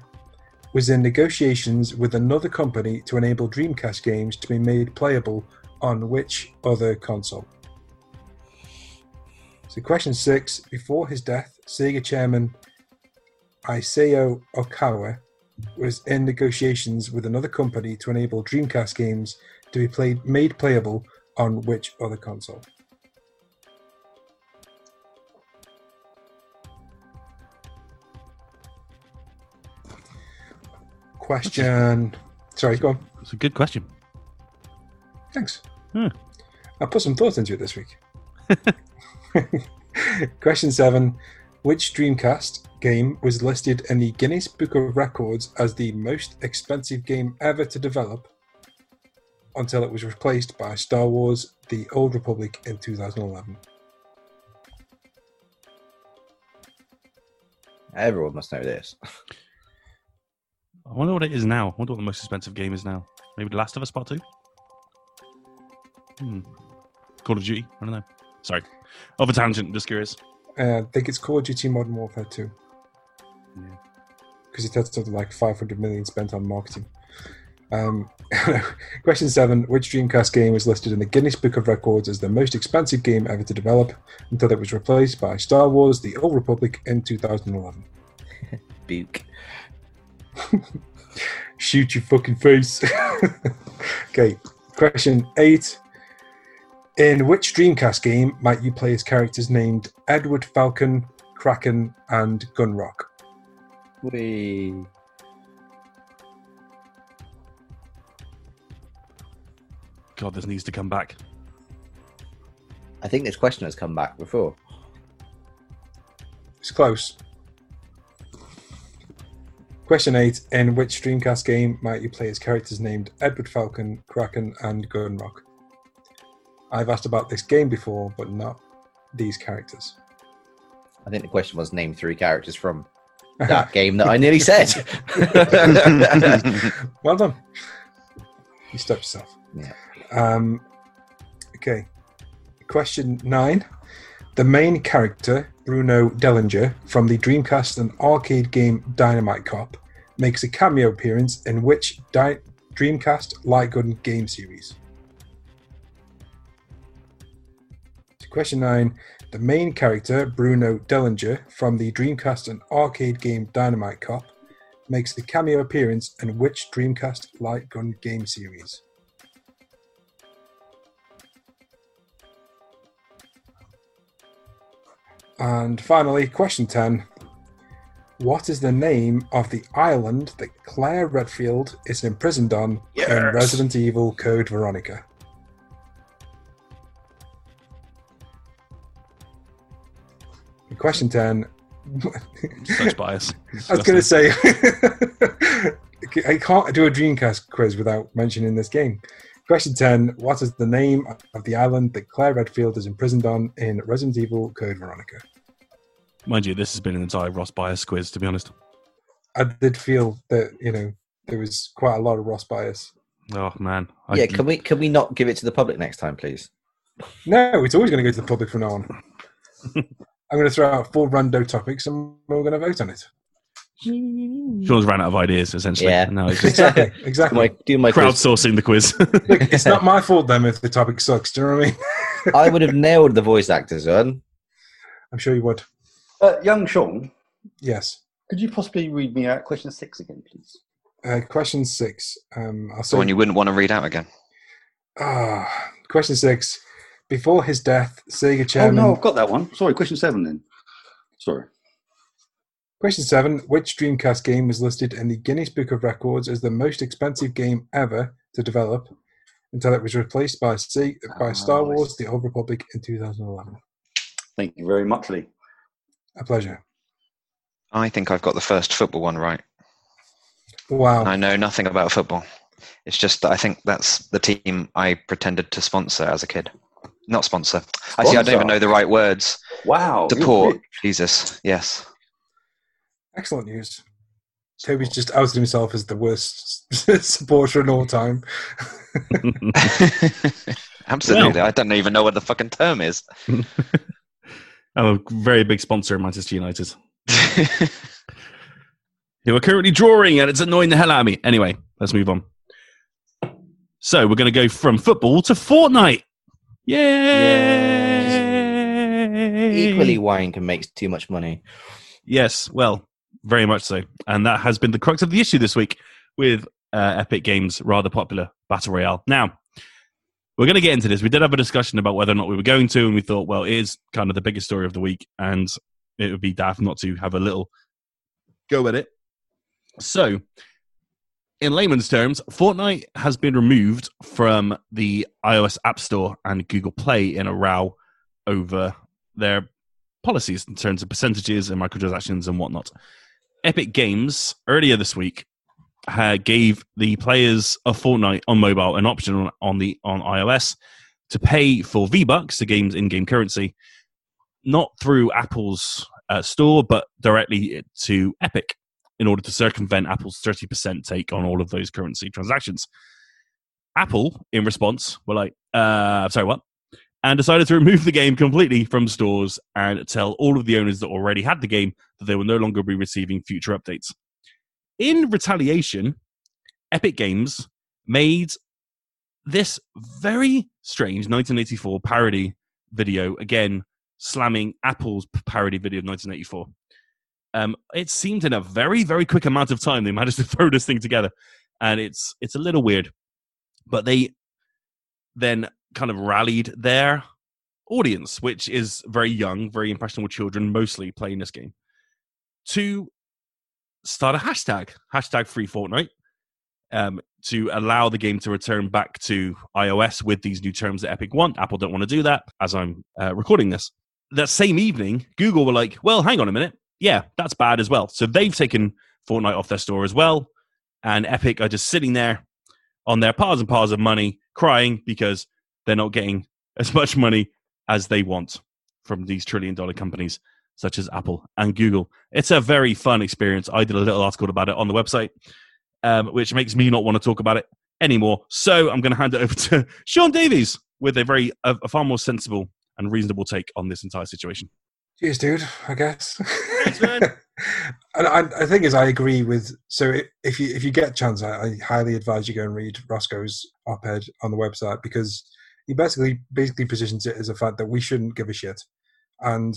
was in negotiations with another company to enable Dreamcast games to be made playable on which other console? So, question six. Before his death, Sega chairman Isao Okawa was in negotiations with another company to enable Dreamcast games to be played made playable on which other console? Question. Sorry, go on. It's a good question. Thanks. Hmm. I put some thought into it this week. *laughs* Question seven. Which Dreamcast game was listed in the Guinness Book of Records as the most expensive game ever to develop until it was replaced by Star Wars The Old Republic in 2011? Everyone must know this. I wonder what it is now. I wonder what the most expensive game is now. Maybe The Last of Us Part 2? Hmm. Call of Duty? I don't know. Sorry. Off a tangent, just curious. Uh, I think it's Call of Duty Modern Warfare 2. Yeah. Because it had something like 500 million spent on marketing. Um, *laughs* question seven Which Dreamcast game was listed in the Guinness Book of Records as the most expensive game ever to develop until it was replaced by Star Wars The Old Republic in 2011? *laughs* Buke. *laughs* Shoot your fucking face. okay, question eight. In which Dreamcast game might you play as characters named Edward Falcon, Kraken, and Gunrock? Whee. God, this needs to come back. I think this question has come back before. It's close. Question eight. In which Dreamcast game might you play as characters named Edward Falcon, Kraken, and Gunrock? I've asked about this game before, but not these characters. I think the question was name three characters from that *laughs* game that I nearly said. *laughs* well done. You stopped yourself. Um, okay. Question nine. The main character, Bruno Dellinger, from the Dreamcast and arcade game Dynamite Cop, makes a cameo appearance in which Di- Dreamcast light gun game series? Question nine. The main character, Bruno Dellinger, from the Dreamcast and arcade game Dynamite Cop, makes a cameo appearance in which Dreamcast light gun game series? And finally, question 10. What is the name of the island that Claire Redfield is imprisoned on in Resident Evil Code Veronica? Question 10. Such *laughs* bias. I was going to say, *laughs* I can't do a Dreamcast quiz without mentioning this game. Question 10 What is the name of the island that Claire Redfield is imprisoned on in Resident Evil Code Veronica? Mind you, this has been an entire Ross bias quiz, to be honest. I did feel that, you know, there was quite a lot of Ross bias. Oh man. I- Yeah, can we can we not give it to the public next time, please? No, it's always going to go to the public from now on. *laughs* I'm going to throw out four rando topics and we're going to vote on it. Sean's ran out of ideas, essentially. Yeah. No, he's *laughs* just Exactly. Do *laughs* Exactly. my, do my quiz. crowdsourcing the quiz. *laughs* Look, it's not my fault then if the topic sucks. Do you know what I mean? I would have nailed the voice actors on. I'm sure you would. Uh, young Sean, Yes. could you possibly read me out question six again, please? Uh, question six. Um, I'll The one you wouldn't want to read out again. Ah, question six. Before his death, Sega chairman. Oh no, I've got that one. Sorry, question seven then. Sorry. Question seven. Which Dreamcast game was listed in the Guinness Book of Records as the most expensive game ever to develop until it was replaced by Se- by Oh, Star I Wars. The Old Republic in 2011? Thank you very much, Lee. A pleasure. I think I've got the first football one right. Wow. I know nothing about football. It's just that I think that's the team I pretended to sponsor as a kid. Not sponsor. Actually, I see. I don't even know the right words. Wow. you're Support. Jesus. Yes. Excellent news. Toby's just outed himself as the worst *laughs* supporter in all time. *laughs* Absolutely. I don't even know what the fucking term is. *laughs* I'm a very big sponsor of Manchester United. who are currently drawing and it's annoying the hell out of me. Anyway, let's move on. So we're going to go from football to Fortnite. Yay! Equally, wine can make too much money. Yes, well, very much so. And that has been the crux of the issue this week with uh, Epic Games' rather popular Battle Royale. Now, we're going to get into this. We did have a discussion about whether or not we were going to, and we thought, well, it is kind of the biggest story of the week, and it would be daft not to have a little go at it. So, in layman's terms, Fortnite has been removed from the iOS App Store and Google Play in a row over their policies in terms of percentages and microtransactions and whatnot. Epic Games earlier this week uh, gave the players of Fortnite on mobile an option on, on the on iOS to pay for V Bucks, the game's in-game currency, not through Apple's uh, store, but directly to Epic, in order to circumvent Apple's thirty percent take on all of those currency transactions. Apple, in response, were like, uh, "Sorry, what?" And decided to remove the game completely from stores and tell all of the owners that already had the game that they will no longer be receiving future updates. In retaliation, Epic Games made this very strange 1984 parody video, again, slamming Apple's parody video of 1984. Um, it seemed in a very, very quick amount of time they managed to *laughs* throw this thing together, and it's it's a little weird. But they then kind of rallied their audience, which is very young, very impressionable children, mostly playing this game, to start a hashtag, hashtag free Fortnite, um, to allow the game to return back to iOS with these new terms that Epic want. Apple don't want to do that as I'm uh, recording this. That same evening, Google were like, well, hang on a minute. Yeah, that's bad as well. So they've taken Fortnite off their store as well. And Epic are just sitting there on their piles and piles of money, crying because they're not getting as much money as they want from these trillion dollar companies such as Apple and Google. It's a very fun experience. I did a little article about it on the website, um, which makes me not want to talk about it anymore. So I'm going to hand it over to *laughs* Sean Davies with a very a, a far more sensible and reasonable take on this entire situation. Cheers, dude. I guess. Thanks, man. *laughs* and I, I think is I agree with. So if you if you get a chance, I, I highly advise you go and read Rossko's op-ed on the website because he basically basically positions it as a fact that we shouldn't give a shit, and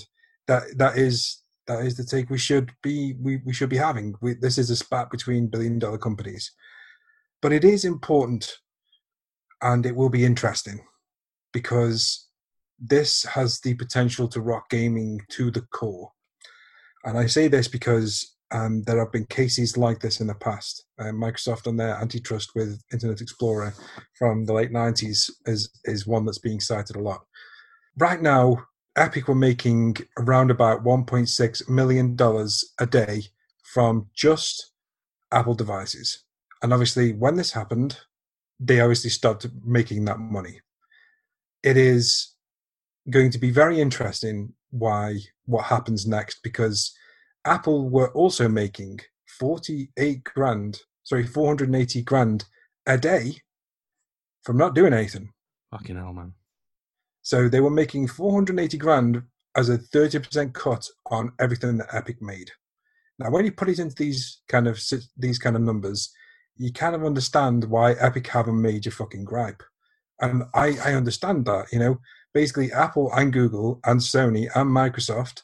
that that is that is the take we should be we, we should be having. We, this is a spat between billion dollar companies, but it is important, and it will be interesting because this has the potential to rock gaming to the core. And I say this because um, there have been cases like this in the past. Uh, Microsoft and their antitrust with Internet Explorer from the late 90s is, is one that's being cited a lot. Right now, Epic were making around about $1.6 million a day from just Apple devices. And obviously, when this happened, they obviously stopped making that money. It is going to be very interesting why what happens next because Apple were also making 48 grand, sorry, 480 grand a day from not doing anything. Fucking hell, man. So they were making 480 grand as a 30% cut on everything that Epic made. Now, when you put it into these kind of these kind of numbers, you kind of understand why Epic have a major fucking gripe, and I I understand that. You know, basically Apple and Google and Sony and Microsoft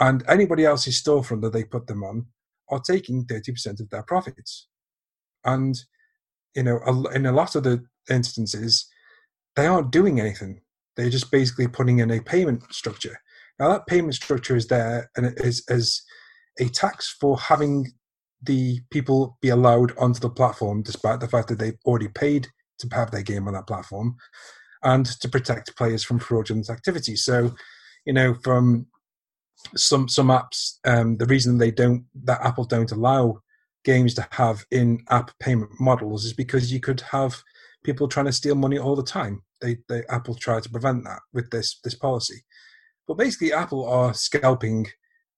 and anybody else's storefront that they put them on are taking 30% of their profits. And, you know, in a lot of the instances, they aren't doing anything. They're just basically putting in a payment structure. Now, that payment structure is there and it is as a tax for having the people be allowed onto the platform, despite the fact that they've already paid to have their game on that platform, and to protect players from fraudulent activity. So, you know, from some some apps, um, the reason they don't that Apple don't allow games to have in-app payment models is because you could have people trying to steal money all the time. They, they Apple try to prevent that with this this policy. But basically, Apple are scalping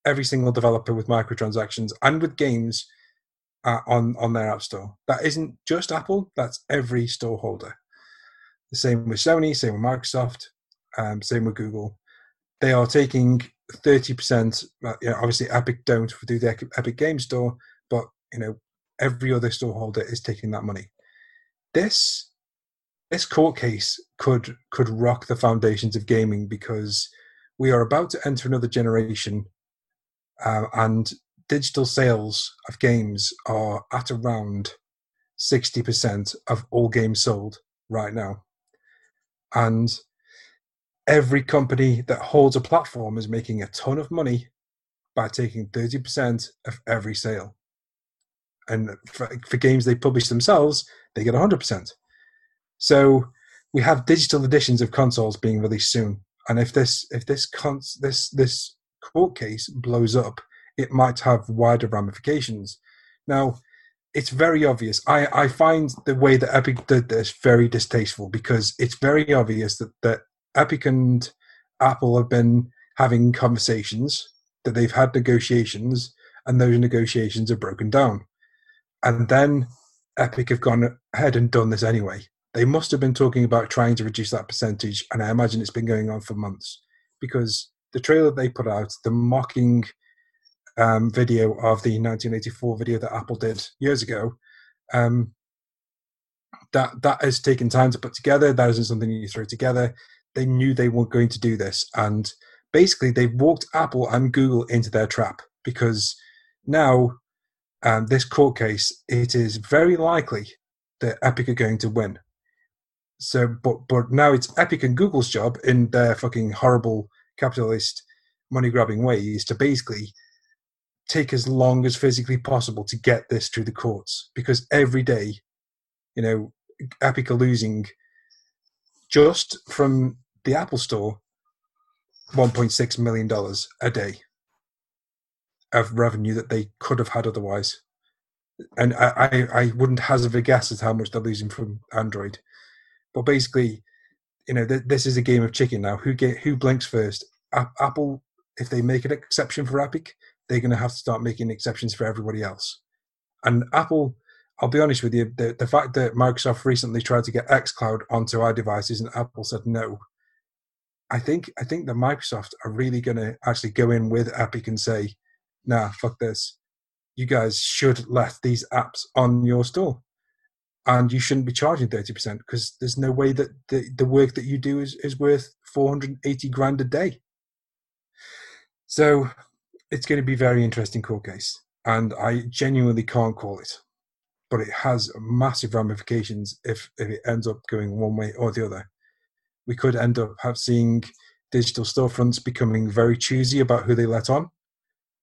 every single developer with microtransactions and with games uh, on on their app store. That isn't just Apple; that's every store holder. The same with Sony, same with Microsoft, um, same with Google. They are taking thirty percent. You know, obviously, Epic don't do the Epic Game Store, but you know every other store holder is taking that money. This this court case could could rock the foundations of gaming because we are about to enter another generation, uh, and digital sales of games are at around sixty percent of all games sold right now, and every company that holds a platform is making a ton of money by taking 30% of every sale. And for, for, games they publish themselves, they get 100%. So we have digital editions of consoles being released soon. And if this if this cons- this this court case blows up, it might have wider ramifications. Now, it's very obvious. I, I find the way that Epic did this very distasteful because it's very obvious that, that Epic and Apple have been having conversations, that they've had negotiations, and those negotiations are broken down. And then Epic have gone ahead and done this anyway. They must have been talking about trying to reduce that percentage, and I imagine it's been going on for months because the trailer they put out, the mocking um, video of the 1984 video that Apple did years ago, um, that that has taken time to put together. That isn't something you throw together they knew they weren't going to do this. And basically, they walked Apple and Google into their trap because now, um, this court case, it is very likely that Epic are going to win. So, but but now it's Epic and Google's job in their fucking horrible capitalist money grabbing ways to basically take as long as physically possible to get this through the courts because every day, you know, Epic are losing just from the Apple Store, $1.6 million a day of revenue that they could have had otherwise. And I, I, wouldn't hazard a guess at how much they're losing from Android. But basically, you know, th- this is a game of chicken now. Who get who blinks first? A- Apple, if they make an exception for Epic, they're going to have to start making exceptions for everybody else. And Apple, I'll be honest with you, the, the fact that Microsoft recently tried to get xCloud onto our devices and Apple said no, I think I think that Microsoft are really going to actually go in with Epic and say, "Nah, fuck this. You guys should let these apps on your store, and you shouldn't be charging thirty percent because there's no way that the, the work that you do is is worth four hundred eighty grand a day." So it's going to be very interesting court case, and I genuinely can't call it, but it has massive ramifications if if it ends up going one way or the other we could end up have seeing digital storefronts becoming very choosy about who they let on.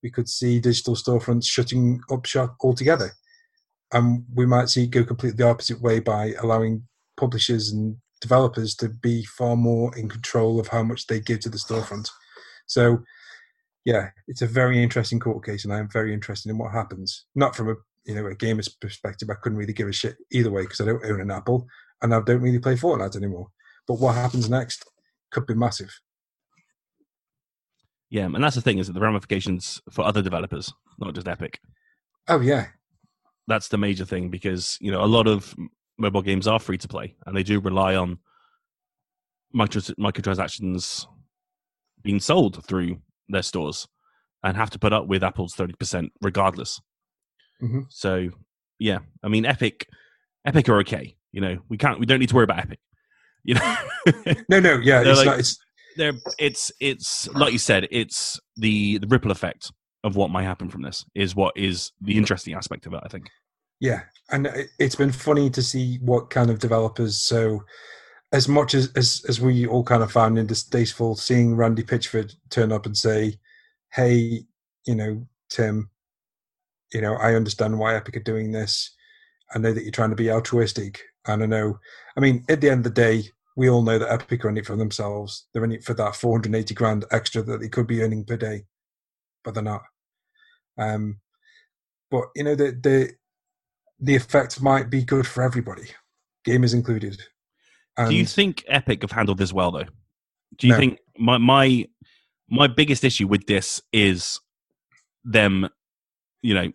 We could see digital storefronts shutting up shop altogether. And we might see go completely the opposite way by allowing publishers and developers to be far more in control of how much they give to the storefront. So, yeah, it's a very interesting court case, and I am very interested in what happens. Not from a you know a gamer's perspective, I couldn't really give a shit either way because I don't own an Apple and I don't really play Fortnite anymore. But what happens next could be massive. Yeah, and that's the thing is that the ramifications for other developers, not just Epic. Oh yeah, That's the major thing because you know a lot of mobile games are free to play and they do rely on micro microtransactions being sold through their stores and have to put up with Apple's thirty percent regardless. Mhm. So yeah, I mean Epic, Epic are okay. You know we can't we don't need to worry about Epic. You know. *laughs* no, no, yeah, it's like- not. It's there it's it's like you said it's the the ripple effect of what might happen from this is what is the interesting aspect of it i think Yeah, and it- it's been funny to see what kind of developers. So, as much as as, as we all kind of found it distasteful seeing Randy Pitchford turn up and say, "Hey, you know, Tim, you know, I understand why Epic are doing this. I know that you're trying to be altruistic, and I know. I mean, at the end of the day." We all know that Epic are in it for themselves. They're in it for that 480 grand extra that they could be earning per day, but they're not. Um, but you know the the the effect might be good for everybody, gamers included. And do you think epic have handled this well though do you No. think my my my biggest issue with this is them you know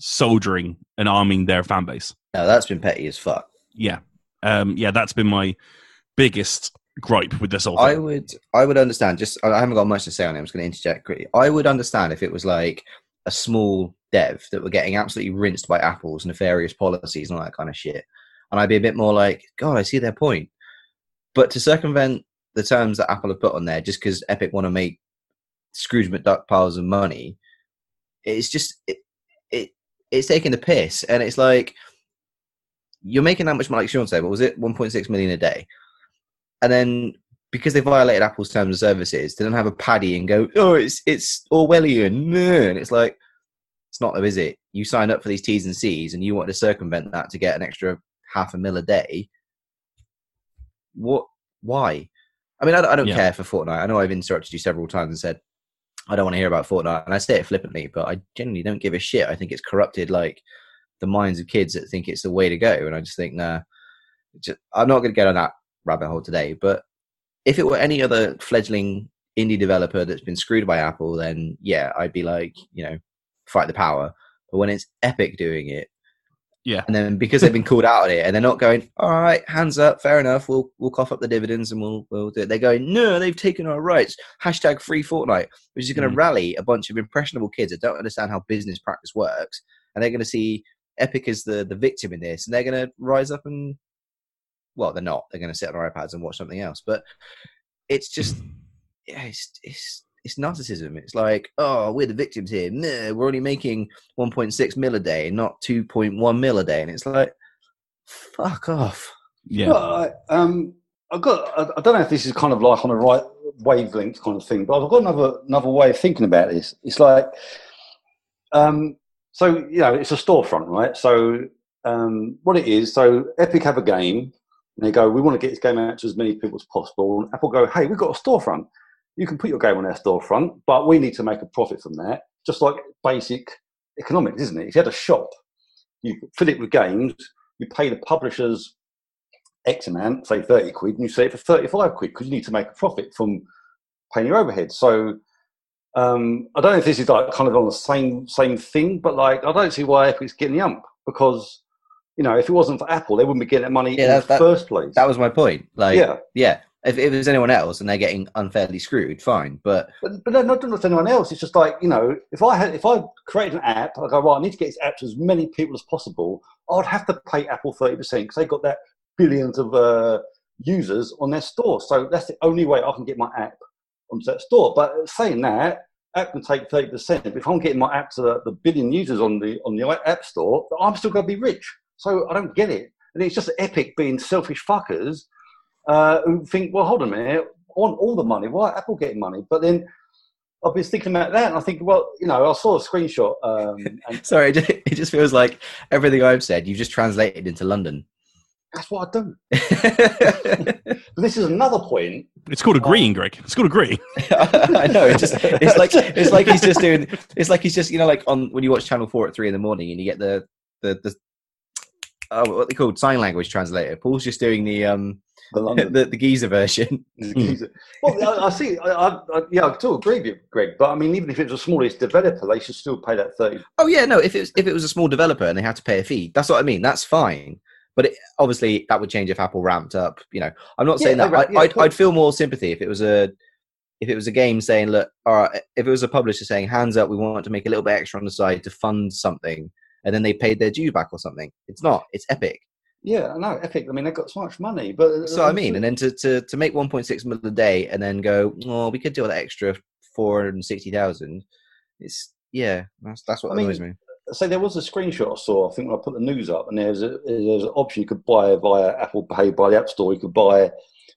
soldiering and arming their fan base No, that's been petty as fuck. Yeah um yeah that's been my biggest gripe with this whole I would I would understand. Just I haven't got much to say on it. I'm just going to interject quickly. I would understand if it was like a small dev that were getting absolutely rinsed by Apple's nefarious policies and all that kind of shit, and I'd be a bit more like, God, I see their point. But to circumvent the terms that Apple have put on there, just because Epic want to make Scrooge McDuck piles of money, it's just it, it it's taking the piss, and it's like you're making that much money. Like Sean said, what was it, 1.6 million a day? and then because they violated Apple's terms of services, they don't have a paddy and go, oh, it's it's Orwellian, and it's like it's not though, is it? You sign up for these T's and C's, and you want to circumvent that to get an extra half a mil a day. What? Why? I mean, I, don't- I don't Yeah. care for Fortnite. I know I've interrupted you several times and said I don't want to hear about Fortnite, and I say it flippantly, but I genuinely don't give a shit. I think it's corrupted like the minds of kids that think it's the way to go, and I just think, nah. Just, I'm not going to get on that rabbit hole today, but if it were any other fledgling indie developer that's been screwed by Apple, then yeah, I'd be like, you know, fight the power. But when it's Epic doing it, Yeah. and then because they've been called out on it, and they're not going, all right, hands up, fair enough, we'll we'll cough up the dividends and we'll we'll do it. They're going, no, they've taken our rights. Hashtag free Fortnite, which is going to Mm. rally a bunch of impressionable kids that don't understand how business practice works, and they're going to see Epic is the the victim in this, and they're going to rise up and well, they're not. They're going to sit on their iPads and watch something else. But it's just, yeah, it's it's it's narcissism. It's like, oh, we're the victims here. No, we're only making 1.6 mil a day, not 2.1 mil a day, and it's like, fuck off. yeah Well, I, um, I've got. I, I don't know if this is kind of like on a right wavelength kind of thing, but I've got another another way of thinking about this. It's like, um, so you know, it's a storefront, right? So um, what it is, so Epic have a game, and they go, we want to get this game out to as many people as possible. And Apple go, hey, we've got a storefront. You can put your game on our storefront, but we need to make a profit from that. Just like basic economics, isn't it? If you had a shop, you fill it with games, you pay the publishers X amount, say 30 quid, and you sell it for 35 quid because you need to make a profit from paying your overhead. So um, I don't know if this is like kind of on the same same thing, but like I don't see why Epic's getting the ump because you know if it wasn't for Apple, they wouldn't be getting that money Yeah, in that- the that- first place. That was my point. Like, yeah, yeah, if, if it was anyone else and they're getting unfairly screwed, fine. But but but no, not just anyone else. It's just like you know, if I had if I created an app, I go right, I need to get this app to as many people as possible. I'd have to pay Apple thirty percent because they've got that billions of uh, users on their store. So that's the only way I can get my app onto that store. But saying that, app can take thirty percent. But if I'm getting my app to the, the billion users on the on the app store, I'm still going to be rich. So I don't get it. And it's just Epic being selfish fuckers uh, who think, well, hold on a minute. want all the money. Why Apple getting money? But then I've been thinking about that, and I think, well, you know, I saw a screenshot. Um, *laughs* and Sorry, *laughs* it just feels like everything I've said you've just translated into London. That's what I do. *laughs* But this is another point. It's called agreeing, Greg. It's called agreeing. *laughs* I know. It's just it's like it's like he's just doing. It's like he's just you know like on when you watch Channel Four at three in the morning and you get the the the. Oh, what they called sign language translator. Paul's just doing the um The London. *laughs* the, the geezer version. well, I, I see. I, I, I, yeah, I still agree with you, Greg. But I mean, even if it was the smallest developer, they should still pay that thirty. Oh yeah, no. If it was if it was a small developer and they had to pay a fee, that's what I mean. That's fine. But it, obviously, that would change if Apple ramped up. You know, I'm not Yeah, saying that. right, I, yeah, I'd. I'd feel more sympathy if it was a if it was a game saying, look, all right, if it was a publisher saying, hands up, we want to make a little bit extra on the side to fund something, and then they paid their due back or something. It's not. It's Epic. Yeah, I know. Epic. I mean, they've got so much money, but uh, So I mean, and then to, to, to make 1.6 million a day and then go, oh, we could do that extra 460,000. It's yeah, that's that's what I mean, annoys me. So there was a screenshot I saw. I think when I put the news up, and there's a there's an option you could buy via Apple Pay by the App Store. You could buy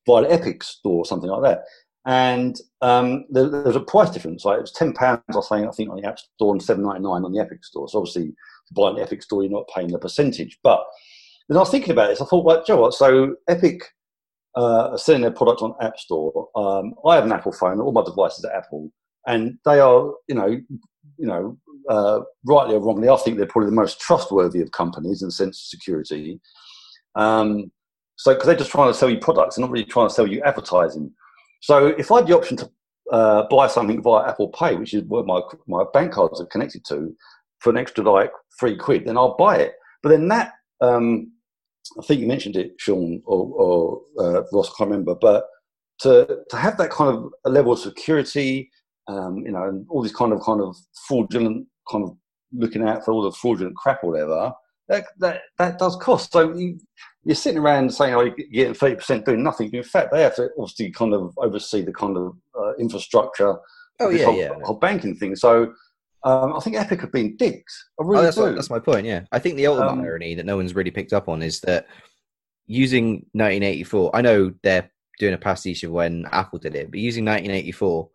via the Epic Store or something like that. And um, there, was a price difference. Like it was ten pounds, I think, I think on the App Store and seven ninety nine on the Epic Store. So obviously, if you buy the Epic Store, you're not paying the percentage. But then I was thinking about this. I thought, well, Joe, what? So Epic uh, are selling their product on App Store. Um, I have an Apple phone. All my devices are Apple, and they are, you know, you know, uh, rightly or wrongly, I think they're probably the most trustworthy of companies in the sense of security. Um, so, because they're just trying to sell you products, they're not really trying to sell you advertising. So, if I had the option to uh, buy something via Apple Pay, which is where my my bank cards are connected to, for an extra like three quid, then I'll buy it. But then that, um, I think you mentioned it, Sean or, or uh, Ross, I can't remember, but to to have that kind of level of security, um, you know, and all this kind of kind of fraudulent kind of looking out for all the fraudulent crap or whatever, that that that does cost. So you, you're sitting around saying, "Oh, you're getting thirty percent doing nothing." In fact, they have to obviously kind of oversee the kind of uh, infrastructure, Oh of yeah, whole, yeah. whole banking thing. So um, I think Epic have been dicks. I really Oh, that's, do. what, that's my point. Yeah, I think the ultimate Um, irony that no one's really picked up on is that using 1984. I know they're doing a pastiche of when Apple did it, but using 1984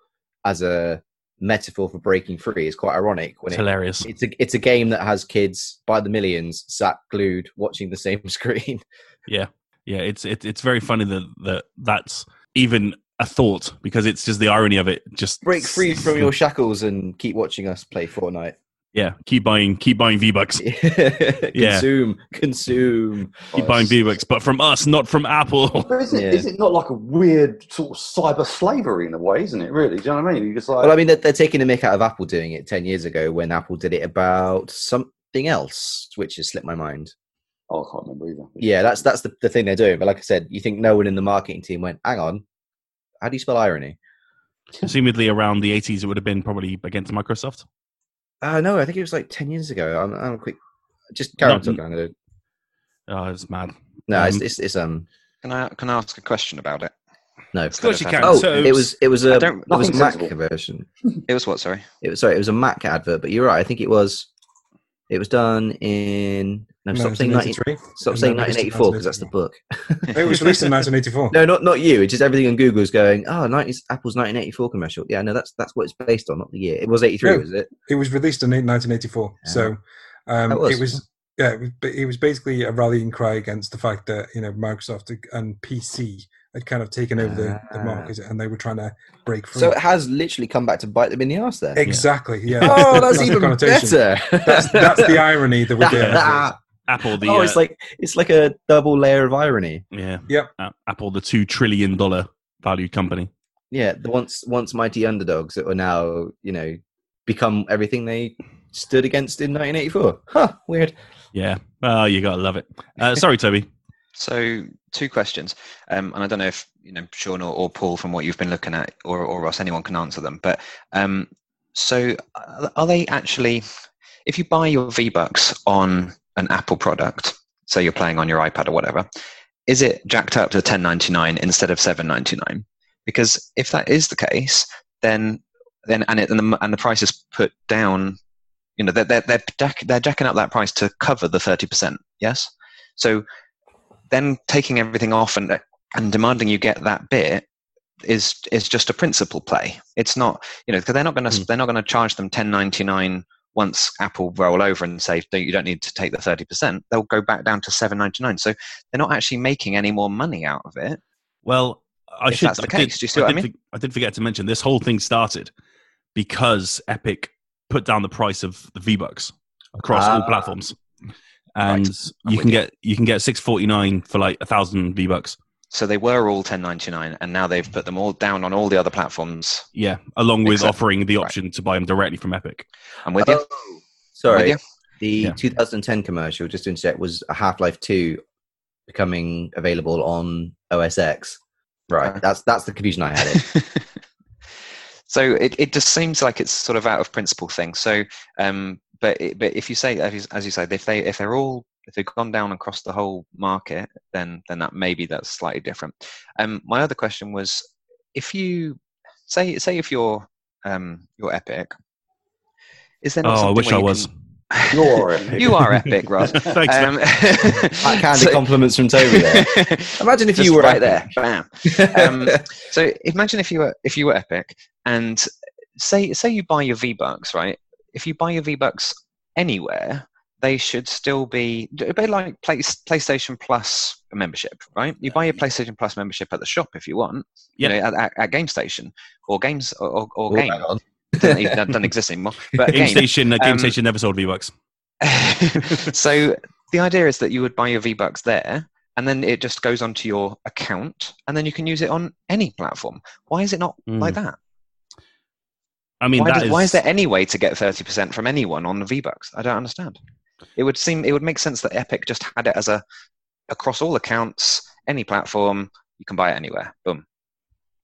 as a metaphor for breaking free is quite ironic. When It's it, hilarious. it's a it's a game that has kids by the millions sat glued watching the same *laughs* screen. Yeah, yeah. it's it, it's very funny that that that's even a thought because it's just the irony of it. Just Break free from your *laughs* shackles and keep watching us play Fortnite. Yeah. Keep buying, keep buying V bucks, *laughs* yeah. consume, consume. keep buying V bucks, but from us, not from Apple. *laughs* But is it, Yeah. is it not like a weird sort of cyber slavery in a way, isn't it? Really? Do you know what I mean? You just like, Well, I mean, they're, they're taking a mick out of Apple doing it 10 years ago when Apple did it about something else, which has slipped my mind. oh, I can't remember either. Yeah, that's that's the, the thing they're doing. But like I said, you think no one in the marketing team went, hang on, how do you spell irony? Assumedly, around the 80s, it would have been probably against Microsoft. Uh, no, I think it was like 10 years ago. I'm, I'm quick. Just carry on No, talking. I'm gonna, Oh, it's mad. no, it's, Um, it's, it's, um, Can I can I ask a question about it? no. Of course you can. of Oh, So- it was it was I a don't- it was a Nothing Mac sensible. version. It was what? Sorry. It was sorry, it was a Mac advert, but you're right. I think it was it was done in no, stop saying 19, 1983. stop saying then 1984 because that's the book. *laughs* It was released in 1984. No, not not you. It's just everything on Google's going. Oh, 90, Apple's 1984 commercial. Yeah, no, that's that's what it's based on, not the year. It was 83, No. was it? It was released in 1984. So um, was, it was yeah, it was, it was basically a rallying cry against the fact that you know Microsoft and PC had kind of taken over the, the Ah. market and they were trying to break free. So it has literally come back to bite them in the ass there. exactly, yeah. Oh, that's, the even better. That's, that's the *laughs* irony that we're dealing with. Apple, the oh, uh, it's like it's like a double layer of irony. yeah, Yep. uh, Apple, the two trillion dollar value company. Yeah, the once once mighty underdogs that were now you know become everything they stood against in 1984. Huh, weird. Yeah, oh, you gotta love it. Uh, sorry, Toby. *laughs* So two questions, um, and I don't know if you know Sean or, or Paul from what you've been looking at, or, or Ross, anyone can answer them. But um, so uh, are they actually? If you buy your V Bucks on an Apple product, so you're playing on your iPad or whatever, is it jacked up to 10.99 instead of 7.99? Because if that is the case, then then and it and the, and the price is put down, you know, they're they're they're, jack, they're jacking up that price to cover the 30%. Yes, so then taking everything off and and demanding you get that bit is is just a principal play. It's not you know because they're not going to Mm. they're not going to charge them ten ninety nine once Apple roll over and say "Don't- you don't need to take the thirty percent. They'll go back down to seven ninety nine. So they're not actually making any more money out of it. Well, I If should. that's the I did- case, do you see what I mean? for- I did forget to mention this whole thing started because Epic put down the price of the V Bucks across all Ah. platforms, and I'm you can you. get you can get six forty nine for like a thousand V Bucks. So they were all ten ninety nine, and now they've put them all down on all the other platforms. Yeah, along with Exactly. offering the Right. option to buy them directly from Epic. I'm with you. Oh, sorry. you. The Yeah. 2010 commercial, just to interject, was a Half Life 2 becoming available on OS X. Right. Okay. That's that's the confusion I had. It. *laughs* so it, it just seems like it's sort of out of principle thing. So, um, but it, but if you say as you, as you said, if they if they're all if they've gone down across the whole market, then then that maybe that's slightly different. Um, my other question was, if you say say if you're um you're Epic, is there not Oh, I wish I you was. can- You're Epic. *laughs* you are Epic, Ross. *laughs* Thanks. Um, Backhanded *laughs* so- compliments from Toby there. Imagine if Just you were right Epic. there, bam. Um, so imagine if you were if you were Epic and say say you buy your V Bucks, right? If you buy your V Bucks anywhere, they should still be a bit like Play, PlayStation Plus membership, right? You buy your PlayStation Plus membership at the shop if you want, you know, at, at, at Game Station or Games or, or, or Oh, Game. It doesn't, even, that doesn't exist anymore. But *laughs* Game Game. Station, uh, Game Um, Station never sold V Bucks. *laughs* so the idea is that you would buy your V Bucks there, and then it just goes onto your account, and then you can use it on any platform. Why is it not like that? I mean, why, that does, why is is- there any way to get thirty percent from anyone on the V Bucks? I don't understand. It would seem it would make sense that Epic just had it as a across all accounts, any platform, you can buy it anywhere. Boom.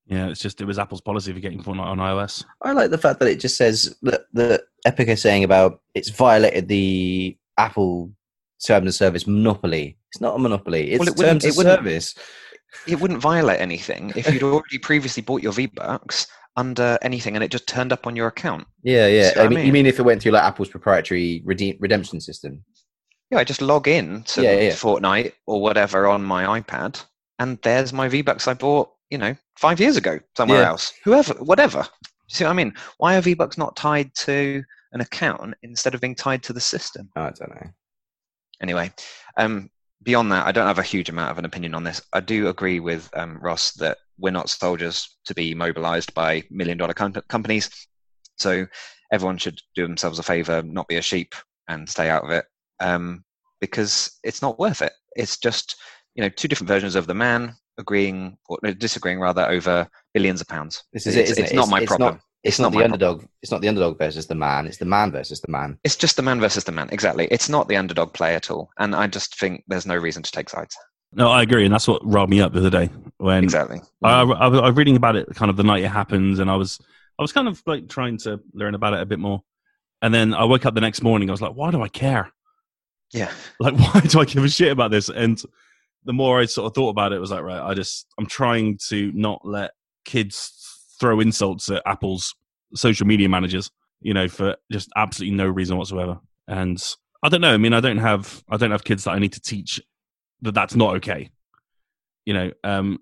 Yeah, it's just it was Apple's policy for getting Fortnite on iOS. I like the fact that it just says that the Epic is saying about it's violated the Apple terms of service monopoly. It's not a monopoly. It's Well, it terms of it service. It wouldn't violate anything if you'd already previously bought your V Bucks under anything and it just turned up on your account. Yeah, yeah. See what I I mean, you mean? mean if it went through like Apple's proprietary redeem, redemption system? Yeah, I just log in to Yeah, yeah. Fortnite or whatever on my iPad, and there's my V Bucks I bought, you know, five years ago somewhere Yeah. else. Whoever, whatever. See what I mean? Why are V Bucks not tied to an account instead of being tied to the system? Oh, I don't know. Anyway, um, beyond that, I don't have a huge amount of an opinion on this. I do agree with um, Ross that we're not soldiers to be mobilized by million dollar com- companies. So everyone should do themselves a favor, not be a sheep, and stay out of it um, because it's not worth it. It's just you know two different versions of the man agreeing or disagreeing rather over billions of pounds. This is it's, it. It's it? not my problem. Not, it's, It's not, not the underdog. It's not the underdog versus the man. It's the man versus the man. It's just the man versus the man. Exactly. It's not the underdog play at all. And I just think there's no reason to take sides. No, I agree, and that's what riled me up the other day when Exactly. I, I, I was reading about it kind of the night it happens, and I was I was kind of like trying to learn about it a bit more, and then I woke up the next morning. I was like, why do I care? Yeah. *laughs* Like, *laughs* why do I give a shit about this? And the more I sort of thought about it, it was like, right, I just I'm trying to not let kids throw insults at Apple's social media managers, you know, for just absolutely no reason whatsoever. And I don't know. I mean, I don't have I don't have kids that I need to teach that that's not okay. You know, um,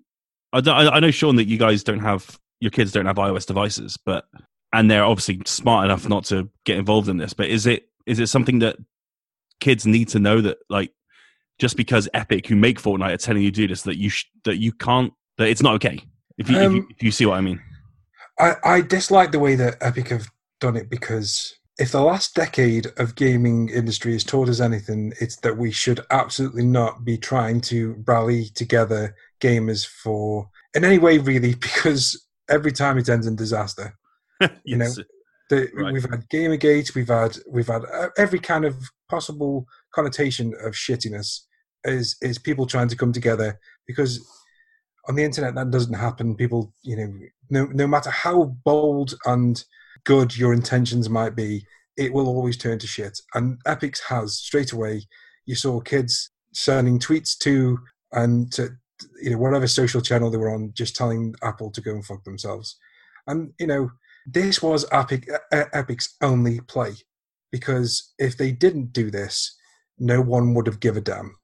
I, I know Sean that you guys don't have your kids don't have iOS devices, but and they're obviously smart enough not to get involved in this. But is it is it something that kids need to know that like just because Epic who make Fortnite are telling you to do this that you sh- that you can't that it's not okay if you, if, you Um, if you see what I mean. I, I dislike the way that Epic have done it because if the last decade of gaming industry has taught us anything, it's that we should absolutely not be trying to rally together gamers for in any way really *laughs* because every time it ends in disaster. *laughs* you know, The, Right. We've had Gamergate, we've had we've had uh, every kind of possible connotation of shittiness is is people trying to come together because on the internet that doesn't happen. People, you know, no no matter how bold and good your intentions might be, it will always turn to shit. And Epics has straight away. You saw kids sending tweets to and to you know whatever social channel they were on, just telling Apple to go and fuck themselves. And you know this was Epic Epic's only play because if they didn't do this, no one would have give a damn.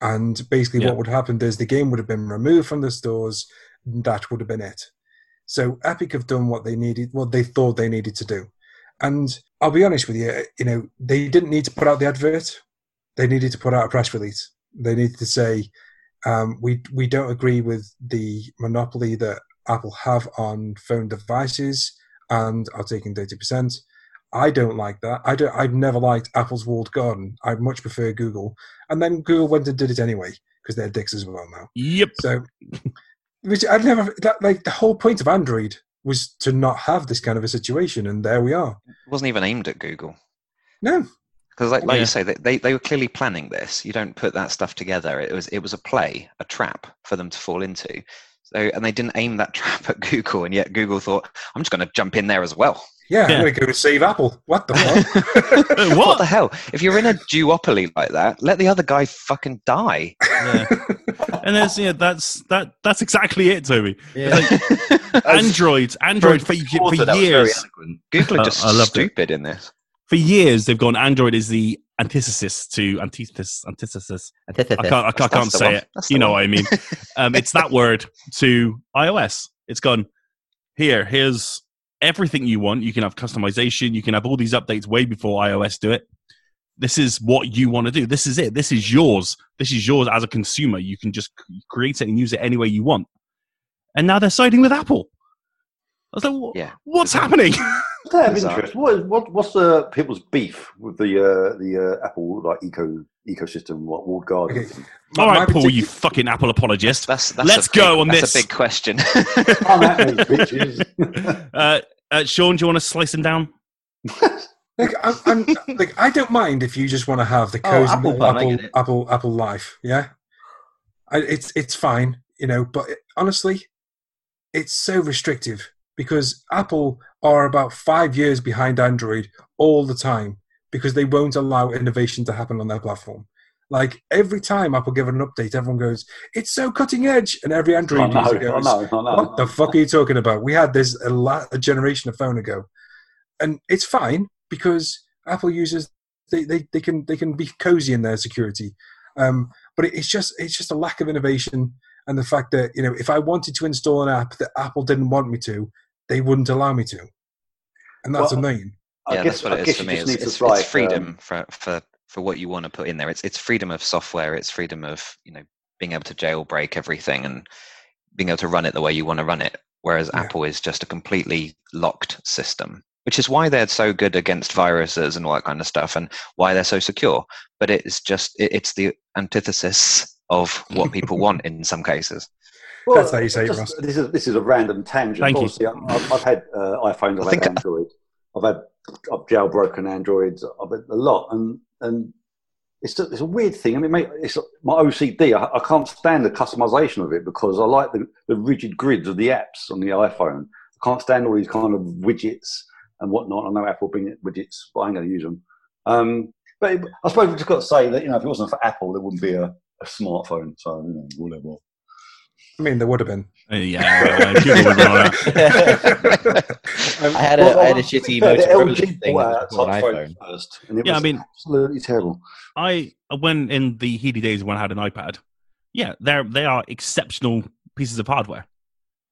And basically, Yeah. what would happen is the game would have been removed from the stores, that would have been it. So Epic have done what they needed, what they thought they needed to do. And I'll be honest with you, you know, they didn't need to put out the advert. They needed to put out a press release. They needed to say, um, we we don't agree with the monopoly that Apple have on phone devices and are taking thirty percent. I don't like that. I don't. I've never liked Apple's walled garden. I much prefer Google. And then Google went and did it anyway because they're dicks as well now. Yep. So, *laughs* which I've never that, like the whole point of Android was to not have this kind of a situation, and there we are. It wasn't even aimed at Google. No, Because, like, like Yeah. you say, they, they they were clearly planning this. You don't put that stuff together. It was it was a play, a trap for them to fall into. So, and they didn't aim that *laughs* trap at Google, and yet Google thought, "I'm just going to jump in there as well." yeah, Yeah. I'm going to go and save Apple. What the fuck? *laughs* Uh, What what? the hell? If you're in a duopoly like that, let the other guy fucking die. Yeah. And there's yeah, that's that that's exactly it, Toby. Yeah. *laughs* Android, Android for, for Author, that was very years. Google are Uh, just I loved it. stupid in this. For years they've gone. Android is the antithesis to antithesis. Antithesis. I can't. I can't, I can't say it. That's You know one. what I mean. *laughs* Um, it's that word to iOS. It's gone. Here, here's everything you want. You can have customization. You can have all these updates way before iOS do it. This is what you want to do. This is it. This is yours. This is yours as a consumer. You can just create it and use it any way you want. And now they're siding with Apple. I was like, Yeah. what's happening? *laughs* Just out of interest, what, is- what what's the people's beef with the uh, the uh, Apple like eco ecosystem, what walled garden? Okay. thing? All My- right, my Paul, you fucking Apple apologist. That's, that's Let's a big- go on that's this. That's a big question. *laughs* Come at me, bitches. *laughs* Uh, uh, Sean, do you want to slice him down? *laughs* Like, I'm, I'm, like, I don't mind if you just want to have the Oh, cozy Apple Apple, Apple. Apple, Apple life. Yeah, I, it's it's fine, you know. But it, honestly, it's so restrictive because Apple are about five years behind Android all the time because they won't allow innovation to happen on their platform. Like every time Apple give an update, everyone goes, "It's so cutting edge," and every Android know, user I goes, know, I know. what the fuck are you talking about? We had this a, la- a generation of phone ago, and it's fine because Apple users they, they, they can they can be cozy in their security, um, but it, it's just it's just a lack of innovation and the fact that you know if I wanted to install an app that Apple didn't want me to, they wouldn't allow me to, and that's Well, annoying. I yeah, guess- that's what I it is for me. It's, it's, like, it's freedom um, for, for, for what you want to put in there. It's it's freedom of software. It's freedom of you know being able to jailbreak everything and being able to run it the way you want to run it. Whereas Yeah. Apple is just a completely locked system, which is why they're so good against viruses and all that kind of stuff, and why they're so secure. But it's just it, it's the antithesis of what people want *laughs* in some cases. Well, That's how you say it, just- Ross. This is this is a random tangent. Thank you. Obviously, I'm- I've, I've had uh, iPhones, I've I had think- Android, I've had I've jailbroken Androids, I've had a lot, and and it's a, it's a weird thing. I mean, mate, it's my OCD. I, I can't stand the customization of it because I like the, the rigid grids of the apps on the iPhone. I can't stand all these kind of widgets and whatnot. I know Apple bring it widgets, but I ain't going to use them. Um, but it- I suppose we've just got to say that you know if it wasn't for Apple, there wouldn't be a, a smartphone. So you know, whatever. I mean, there would have been. Uh, yeah, uh, would know that. *laughs* Um, *laughs* I had a, Well, I had a shitty yeah, the LG thing bought out on iPhone. first, and it Yeah, I was mean- absolutely terrible. I when in the heady days when I had an iPad, yeah, they're they are exceptional pieces of hardware.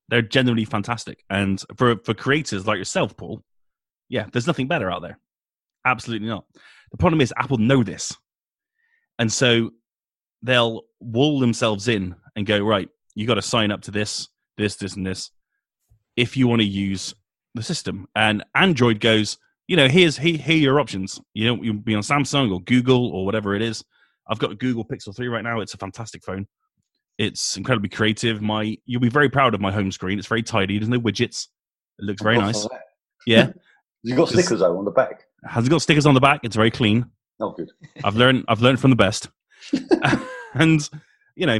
They're generally fantastic, and for for creators like yourself, Paul, yeah, there's nothing better out there. Absolutely not. The problem is Apple know this, and so they'll wall themselves in and go right. You got to sign up to this, this, this, and this if you want to use the system. And Android goes, you know, here's here, here are your options. You know, you'll be on Samsung or Google or whatever it is. I've got a Google Pixel 3 right now. It's a fantastic phone. It's incredibly creative. My you'll be very proud of my home screen. It's very tidy. There's no widgets. It looks very nice. Yeah. *laughs* You got stickers though on the back. Has it got stickers on the back. It's very clean. Oh, good. I've learned I've learned from the best. *laughs* and you know,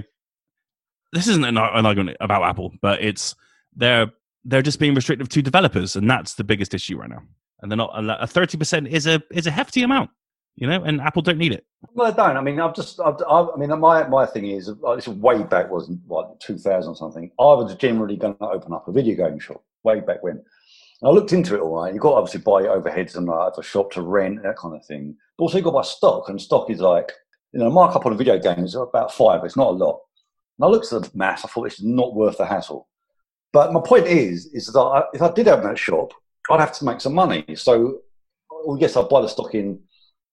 this isn't an, an argument about Apple, but it's they're they're just being restrictive to developers, and that's the biggest issue right now. And they're not a thirty percent is a is a hefty amount, you know, and Apple don't need it. Well, I don't. I mean, I've just. I've, I, mean, my my thing is, uh, this was way back, wasn't what two thousand something. I was generally going to open up a video game shop way back when. And I looked into it all right. You've got to obviously buy overheads and like, have a shop to rent, that kind of thing. But also you've got to buy stock, and stock is like, you know, markup on a video game is about five. It's not a lot. And I looked at the math. I thought it's not worth the hassle. But my point is, is that I, if I did have that shop, I'd have to make some money. So, well, yes, I'll buy the stock in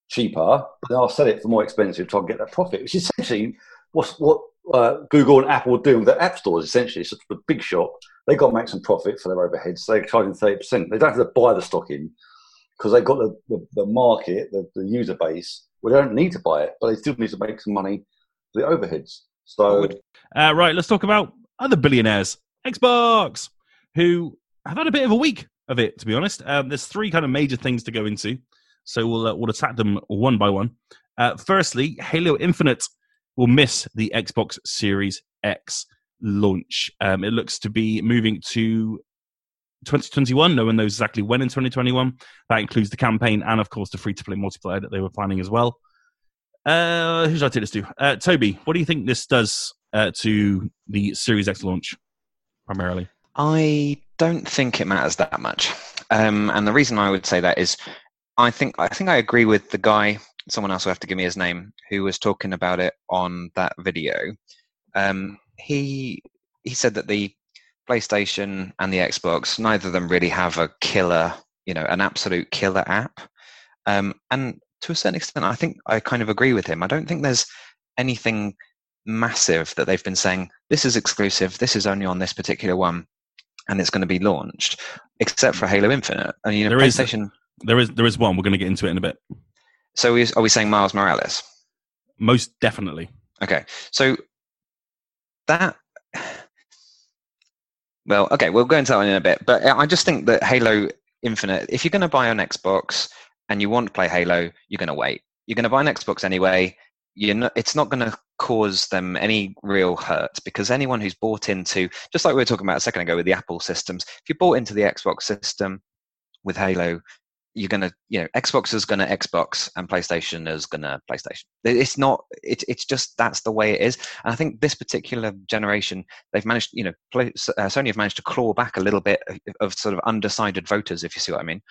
cheaper, but then I'll sell it for more expensive to try and get that profit, which is essentially what's, what uh, Google and Apple are doing with their app stores. Essentially, it's a big shop. They got to make some profit for their overheads. So they're charging thirty percent. They don't have to buy the stock in because they've got the, the, the market, the, the user base. Well, they don't need to buy it, but they still need to make some money for the overheads. So, Uh, right, let's talk about other billionaires, Xbox, who have had a bit of a week of it. To be honest, um, there's three kind of major things to go into, so we'll uh, we'll attack them one by one. Uh, firstly, Halo Infinite will miss the Xbox Series X launch. Um, it looks to be moving to 2021. No one knows exactly when in 2021. That includes the campaign and, of course, the free to play multiplayer that they were planning as well. Uh, who should I take this to? Uh, Toby, what do you think this does uh, to the Series X launch primarily? I don't think it matters that much, um, and the reason I would say that is, I think I think I agree with the guy. Someone else will have to give me his name, who was talking about it on that video. Um, he he said that the PlayStation and the Xbox, neither of them really have a killer, you know, an absolute killer app. Um, and to a certain extent, I think I kind of agree with him. I don't think there's anything massive that they've been saying this is exclusive, this is only on this particular one, and it's going to be launched, except for Halo Infinite. And you know, There is- PlayStation. There is there is one. We're going to get into it in a bit. So is, are we saying Miles Morales? Most definitely. Okay, so that. Well, okay, we'll go into that one in a bit, but uh, I just think that Halo Infinite. If you're going to buy an Xbox and you want to play Halo, you're going to wait. You're going to buy an Xbox anyway. You're not, it's not going to cause them any real hurt because anyone who's bought into, just like we were talking about a second ago with the Apple systems, if you bought into the Xbox system with Halo, you're gonna you know xbox is gonna xbox and playstation is gonna playstation. It's not it, it's just that's the way it is. And i think this particular generation they've managed you know play, uh, sony have managed to claw back a little bit of, of sort of undecided voters if you see what i mean.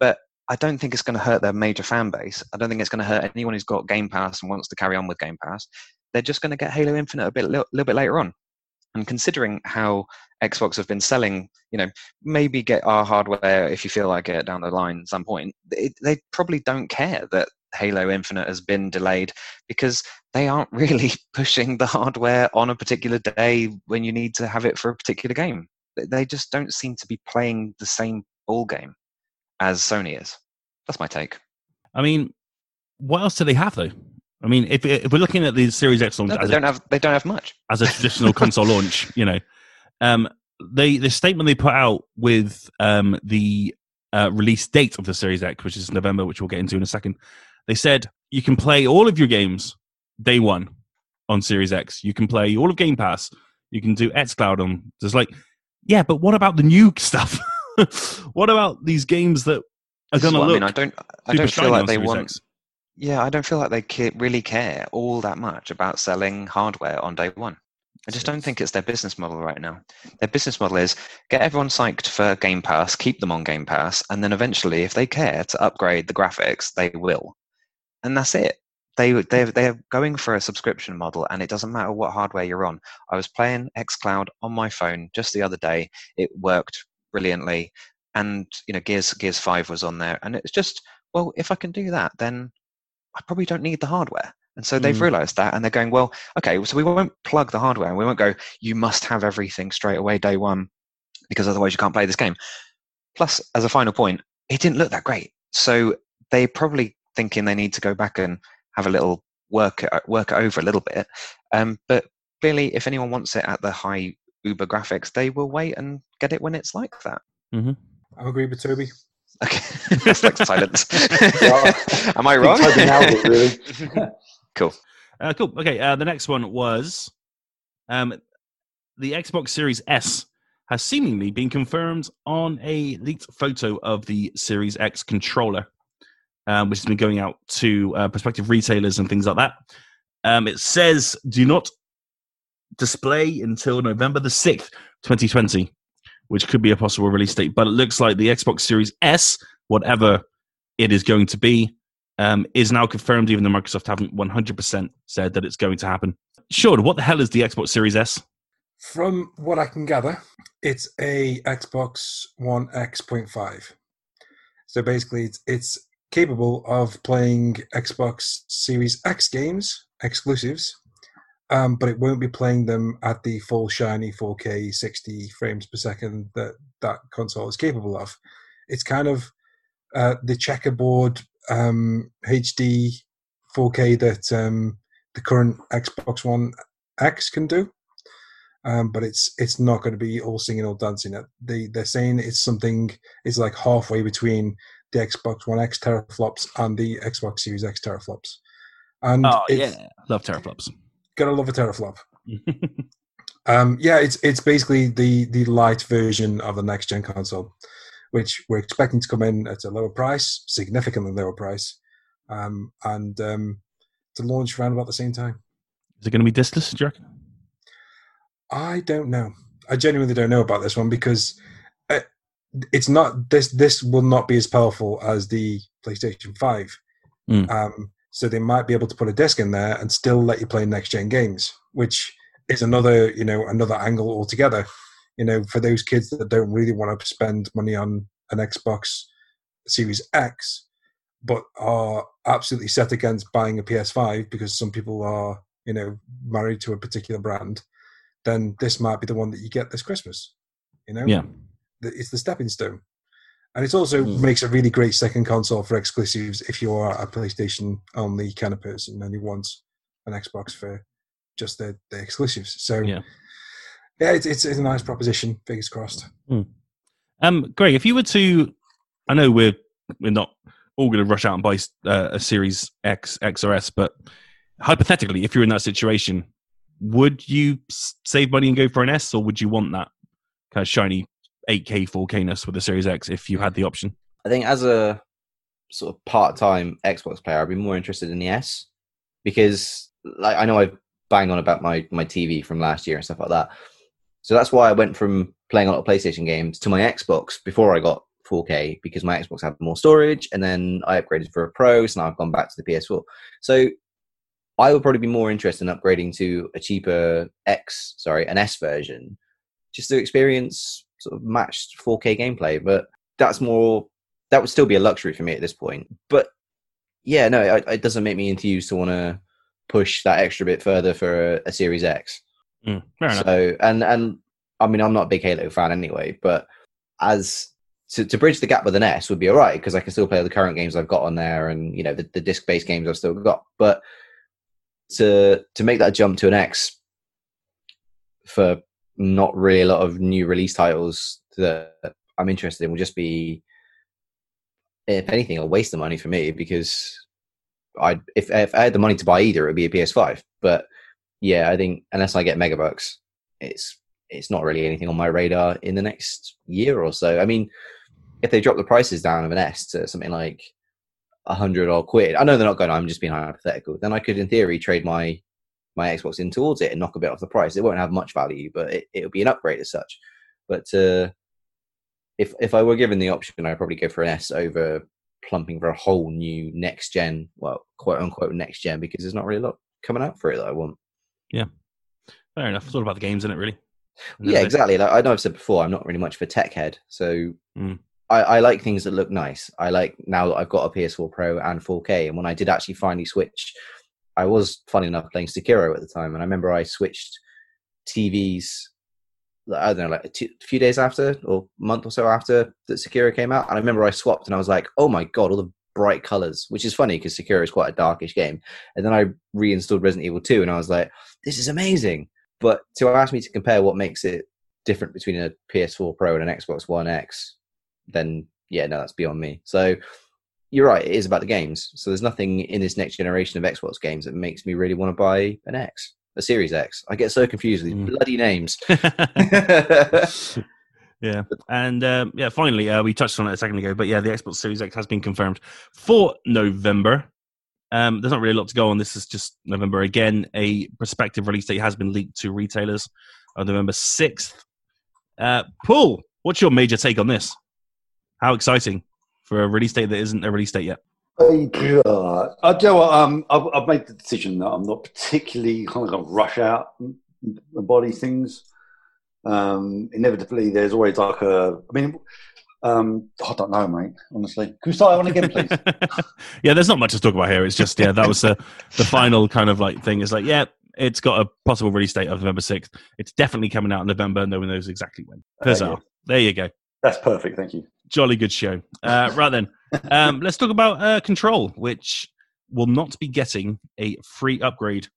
But i don't think it's going to hurt their major fan base. I don't think it's going to hurt anyone who's got game pass and wants to carry on with game pass. They're just going to get halo infinite a bit little, little bit later on and considering how Xbox have been selling, you know, maybe get our hardware if you feel like it down the line at some point. It, they probably don't care that Halo Infinite has been delayed because they aren't *laughs* really pushing the hardware on a particular day when you need to have it for a particular game. They just don't seem to be playing the same ball game as Sony is. That's my take. I mean, what else do they have though? I mean, if, if we're looking at the Series X launch No, they a don't have. They don't have much. as a traditional console launch, *laughs* you know, um, they the statement they put out with um, the uh, release date of the Series X, which is November, which we'll get into in a second, they said you can play all of your games day one on Series X. You can play all of Game Pass. You can do xCloud on. There's like, yeah, but what about the new *laughs* stuff? what about these games that are going to look I mean. I don't. I don't feel like they Series want. X? Yeah, I don't feel like they ca- really care all that much about selling hardware on day one. I just don't think it's their business model right now. Their business model is get everyone psyched for Game Pass, keep them on Game Pass, and then eventually, if they care to upgrade the graphics, they will. And that's it. They they they're going for a subscription model, and it doesn't matter what hardware you're on. I was playing XCloud on my phone just the other day. It worked brilliantly, and you know Gears Gears Five was on there, and it's just well, if I can do that, then I probably don't need the hardware. And so they've Mm. realized that and they're going, well, okay, so we won't plug the hardware and we won't go, you must have everything straight away day one because otherwise you can't play this game. Plus, as a final point, it didn't look that great. So they're probably thinking they need to go back and have a little work work over a little bit. Um, but clearly, if anyone wants it at the high Uber graphics, they will wait and get it when it's like that. I agree with Toby. Okay, *laughs* that's like silence. Yeah. *laughs* Am I I wrong? think Toby nailed it, really. *laughs* cool. Uh, cool. Okay. Uh, the next one was um, the Xbox Series S has seemingly been confirmed on a leaked photo of the Series X controller, um, which has been going out to uh, prospective retailers and things like that. Um, it says do not display until November the 6th, 2020, which could be a possible release date. But it looks like the Xbox Series S, whatever it is going to be, um, is now confirmed, even though Microsoft haven't 100% said that it's going to happen. Sean, what the hell is the Xbox Series S? From what I can gather, It's a Xbox One X.5. So basically, it's, it's capable of playing Xbox Series X games, exclusives, um, but it won't be playing them at the full shiny 4K 60 frames per second that that console is capable of. It's kind of uh, the checkerboard um, HD 4K that um, the current Xbox One X can do. Um, but it's it's not going to be all singing, all dancing. They they're saying it's something. It's like halfway between the Xbox One X teraflops and the Xbox Series X teraflops. And Oh yeah, love teraflops. Gotta love a teraflop. *laughs* Um, yeah, it's it's basically the the light version of the next gen console, which we're expecting to come in at a lower price, significantly lower price, um, and um, to launch around about the same time. Is it going to be discless, do? I don't know. I genuinely don't know about this one because uh, it's not this. This will not be as powerful as the PlayStation Five. Mm. Um, so they might be able to put a disc in there and still let you play next gen games, which is another you know another angle altogether. You know, for those kids that don't really want to spend money on an Xbox Series X, but are absolutely set against buying a PS5 because some people are you know married to a particular brand then this might be the one that you get this Christmas. You know, Yeah. It's the stepping stone, and it also Hmm. makes a really great second console for exclusives if you are a PlayStation only kind of person and you want an Xbox for just the, the exclusives. So Yeah. yeah, it's, it's it's a nice proposition. Fingers crossed. Um, Greg, if you were to, I know we're we're not all going to rush out and buy uh, a Series X, X or S, but hypothetically, if you're in that situation, would you save money and go for an S, or would you want that kind of shiny 8K, 4K-ness with the Series X if you had the option? I think as a sort of part-time Xbox player, I'd be more interested in the S because, like, I know I've banged on about my my TV from last year and stuff like that. So that's why I went from playing a lot of PlayStation games to my Xbox before I got 4K because my Xbox had more storage, and then I upgraded for a Pro. So now I've gone back to the PS4. So I would probably be more interested in upgrading to a cheaper X, sorry, an S version, just to experience sort of matched 4K gameplay. But that's more that would still be a luxury for me at this point. But yeah, no, it, it doesn't make me enthused to want to push that extra bit further for a, a Series X. Mm. So and and I mean I'm not a big Halo fan anyway, but as to, to bridge the gap with an S would be all right because I can still play the current games I've got on there and you know the, the disc based games I've still got. But to to make that jump to an X for not really a lot of new release titles that I'm interested in will just be if anything a waste of money for me because I if if I had the money to buy either it would be a PS5. But yeah, I think unless I get megabucks, it's it's not really anything on my radar in the next year or so. I mean, if they drop the prices down of an S to something like a hundred or quid, I know they're not going. I'm just being hypothetical. Then I could, in theory, trade my my Xbox in towards it and knock a bit off the price. It won't have much value, but it, it'll be an upgrade as such. But uh, if if I were given the option, I'd probably go for an S over plumping for a whole new next gen, well, quote unquote next gen, because there's not really a lot coming out for it that I want. Yeah, fair enough. It's all about the games, isn't it? Really? Yeah, exactly. Like I know I've said before, I'm not really much of a tech head, so Mm. I, I like things that look nice. I like now that I've got a PS4 Pro and 4K, and when I did actually finally switch, I was funny enough playing Sekiro at the time, and I remember I switched TVs. I don't know, like a few days after or month or so after that Sekiro came out, and I remember I swapped, and I was like, "Oh my god, all the bright colors!" Which is funny because Sekiro is quite a darkish game. And then I reinstalled Resident Evil 2, and I was like, "This is amazing." But to ask me to compare what makes it different between a PS4 Pro and an Xbox One X, then yeah, no, that's beyond me. So you're right, it is about the games. So there's nothing in this next generation of Xbox games that makes me really want to buy an X, a Series X. I get so confused with these Mm. bloody names. *laughs* *laughs* yeah, and um, yeah, finally, uh, we touched on it a second ago, but yeah, the Xbox Series X has been confirmed for November. Um, there's not really a lot to go on. This is just November again. A prospective release date has been leaked to retailers on November 6th. Uh, Paul, what's your major take on this? How exciting for a release date that isn't a release date yet? I, uh, I do. you know what, Um, I've, I've made the decision that I'm not particularly kind of going to rush out and, body things. um, inevitably there's always like a. I mean, um, I don't know, mate. Honestly, can we start that one again, please? *laughs* yeah, there's not much to talk about here. It's just yeah, that was the the final kind of like thing. It's like yeah, it's got a possible release date of November sixth. It's definitely coming out in November. No one knows exactly when. Bizarre. yeah. There you go. That's perfect. Thank you. Jolly good show. Uh, right then, um, *laughs* let's talk about uh, Control, which will not be getting a free upgrade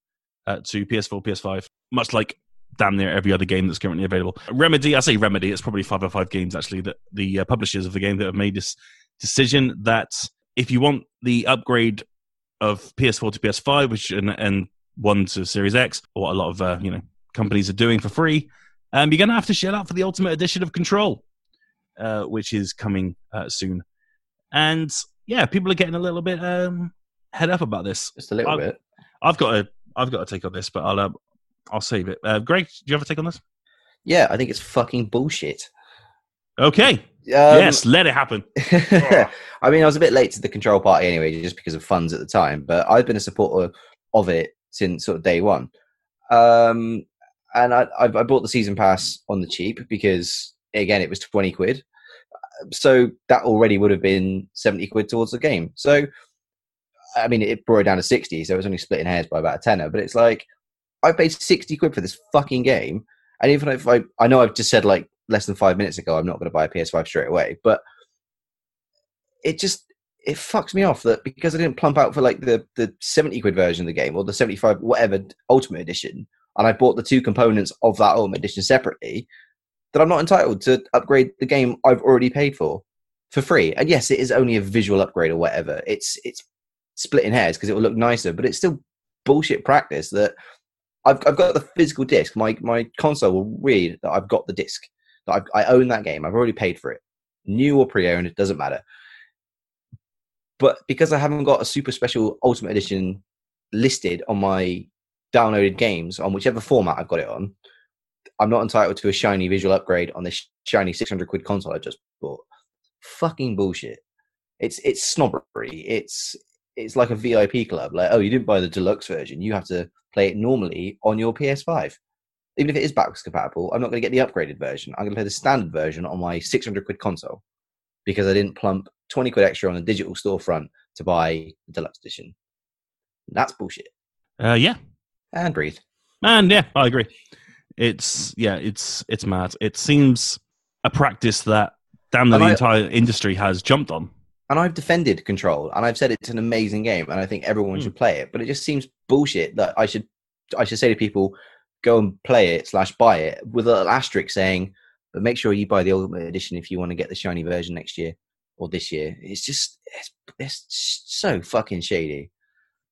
uh, to PS4, PS5, much like damn near every other game that's currently available. Remedy, I say Remedy, it's probably five or five games actually, that the uh, publishers of the game that have made this decision that if you want the upgrade of PS4 to PS5, which and, and one to Series X, or what a lot of uh, you know companies are doing for free, um, you're going to have to shell out for the Ultimate Edition of Control, uh, which is coming uh, soon. And yeah, people are getting a little bit um, head up about this. Just a little I- bit. I've got a I've got a take on this, but I'll uh, I'll save it. Uh, Greg, do you have a take on this? Yeah, I think it's fucking bullshit. Okay, Um, yes, let it happen. *laughs* I mean, I was a bit late to the control party anyway, just because of funds at the time. But I've been a supporter of it since sort of day one. Um, and I, I bought the season pass on the cheap because, again, it was twenty quid. So that already would have been seventy quid towards the game. So, I mean, it brought it down to sixty, so it was only splitting hairs by about a tenner. But it's like I paid sixty quid for this fucking game, and even if I, I know I've just said like less than five minutes ago, I'm not going to buy a PS5 straight away, but it just it fucks me off that because I didn't plump out for like the the 70 quid version of the game or the 75 whatever ultimate edition and I bought the two components of that ultimate edition separately that I'm not entitled to upgrade the game I've already paid for for free. And yes, it is only a visual upgrade or whatever. It's it's splitting hairs because it will look nicer, but it's still bullshit practice that I've I've got the physical disc. My my console will read that I've got the disc. That I've, I own that game. I've already paid for it. New or pre-owned, it doesn't matter. But because I haven't got a super special Ultimate Edition listed on my downloaded games on whichever format I've got it on, I'm not entitled to a shiny visual upgrade on this shiny 600 quid console I just bought. Fucking bullshit. It's it's snobbery. It's it's like a VIP club. Like, oh, you didn't buy the deluxe version. You have to play it normally on your PS5. Even if it is backwards compatible, I'm not going to get the upgraded version. I'm going to play the standard version on my 600 quid console because I didn't plump 20 quid extra on a digital storefront to buy the deluxe edition. That's bullshit. Uh, yeah, And breathe. man, yeah, I agree. It's yeah, it's it's mad. It seems a practice that damn the I- entire industry has jumped on. and I've defended Control, and I've said it's an amazing game, and I think everyone Hmm. should play it. But it just seems bullshit that I should I should say to people, go and play it slash buy it with a little asterisk saying, but make sure you buy the Ultimate Edition if you want to get the shiny version next year or this year. It's just it's, it's so fucking shady.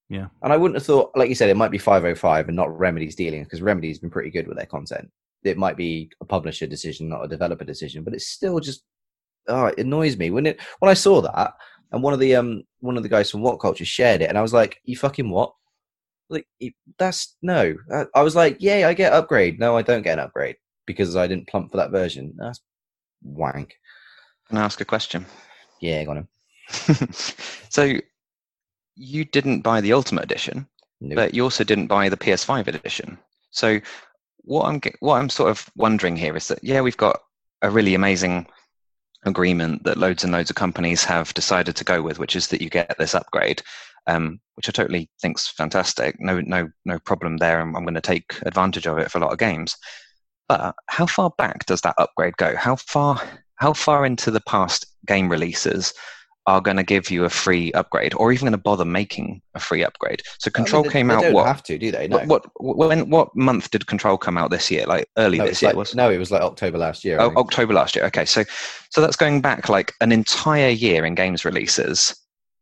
Yeah. and I wouldn't have thought, like you said, it might be 505 and not Remedy's dealing because Remedy's been pretty good with their content. It might be a publisher decision, not a developer decision, but it's still just oh, it annoys me when it when I saw that and one of the um one of the guys from WhatCulture shared it, and I was like, "You fucking what?" Like that's no. I, I was like, "Yay, I get upgrade." No, I don't get an upgrade because I didn't plump for that version. That's wank. Can I ask a question? Yeah, got him. *laughs* so you didn't buy the Ultimate Edition, but you also didn't buy the PS5 edition. So what I'm what I'm sort of wondering here is that yeah, we've got a really amazing agreement that loads and loads of companies have decided to go with, which is that you get this upgrade, um, which I totally think's fantastic. No, no, no problem there. I'm, I'm going to take advantage of it for a lot of games. But how far back does that upgrade go? How far how far into the past game releases are going to give you a free upgrade, or even going to bother making a free upgrade? So I mean, Control they- came they out Don't what? have to, do they? No. What, what when what month did Control come out this year? Like early no, this year like- was no, it was like October last year. Oh. October last year. Okay, so so that's going back like an entire year in games releases,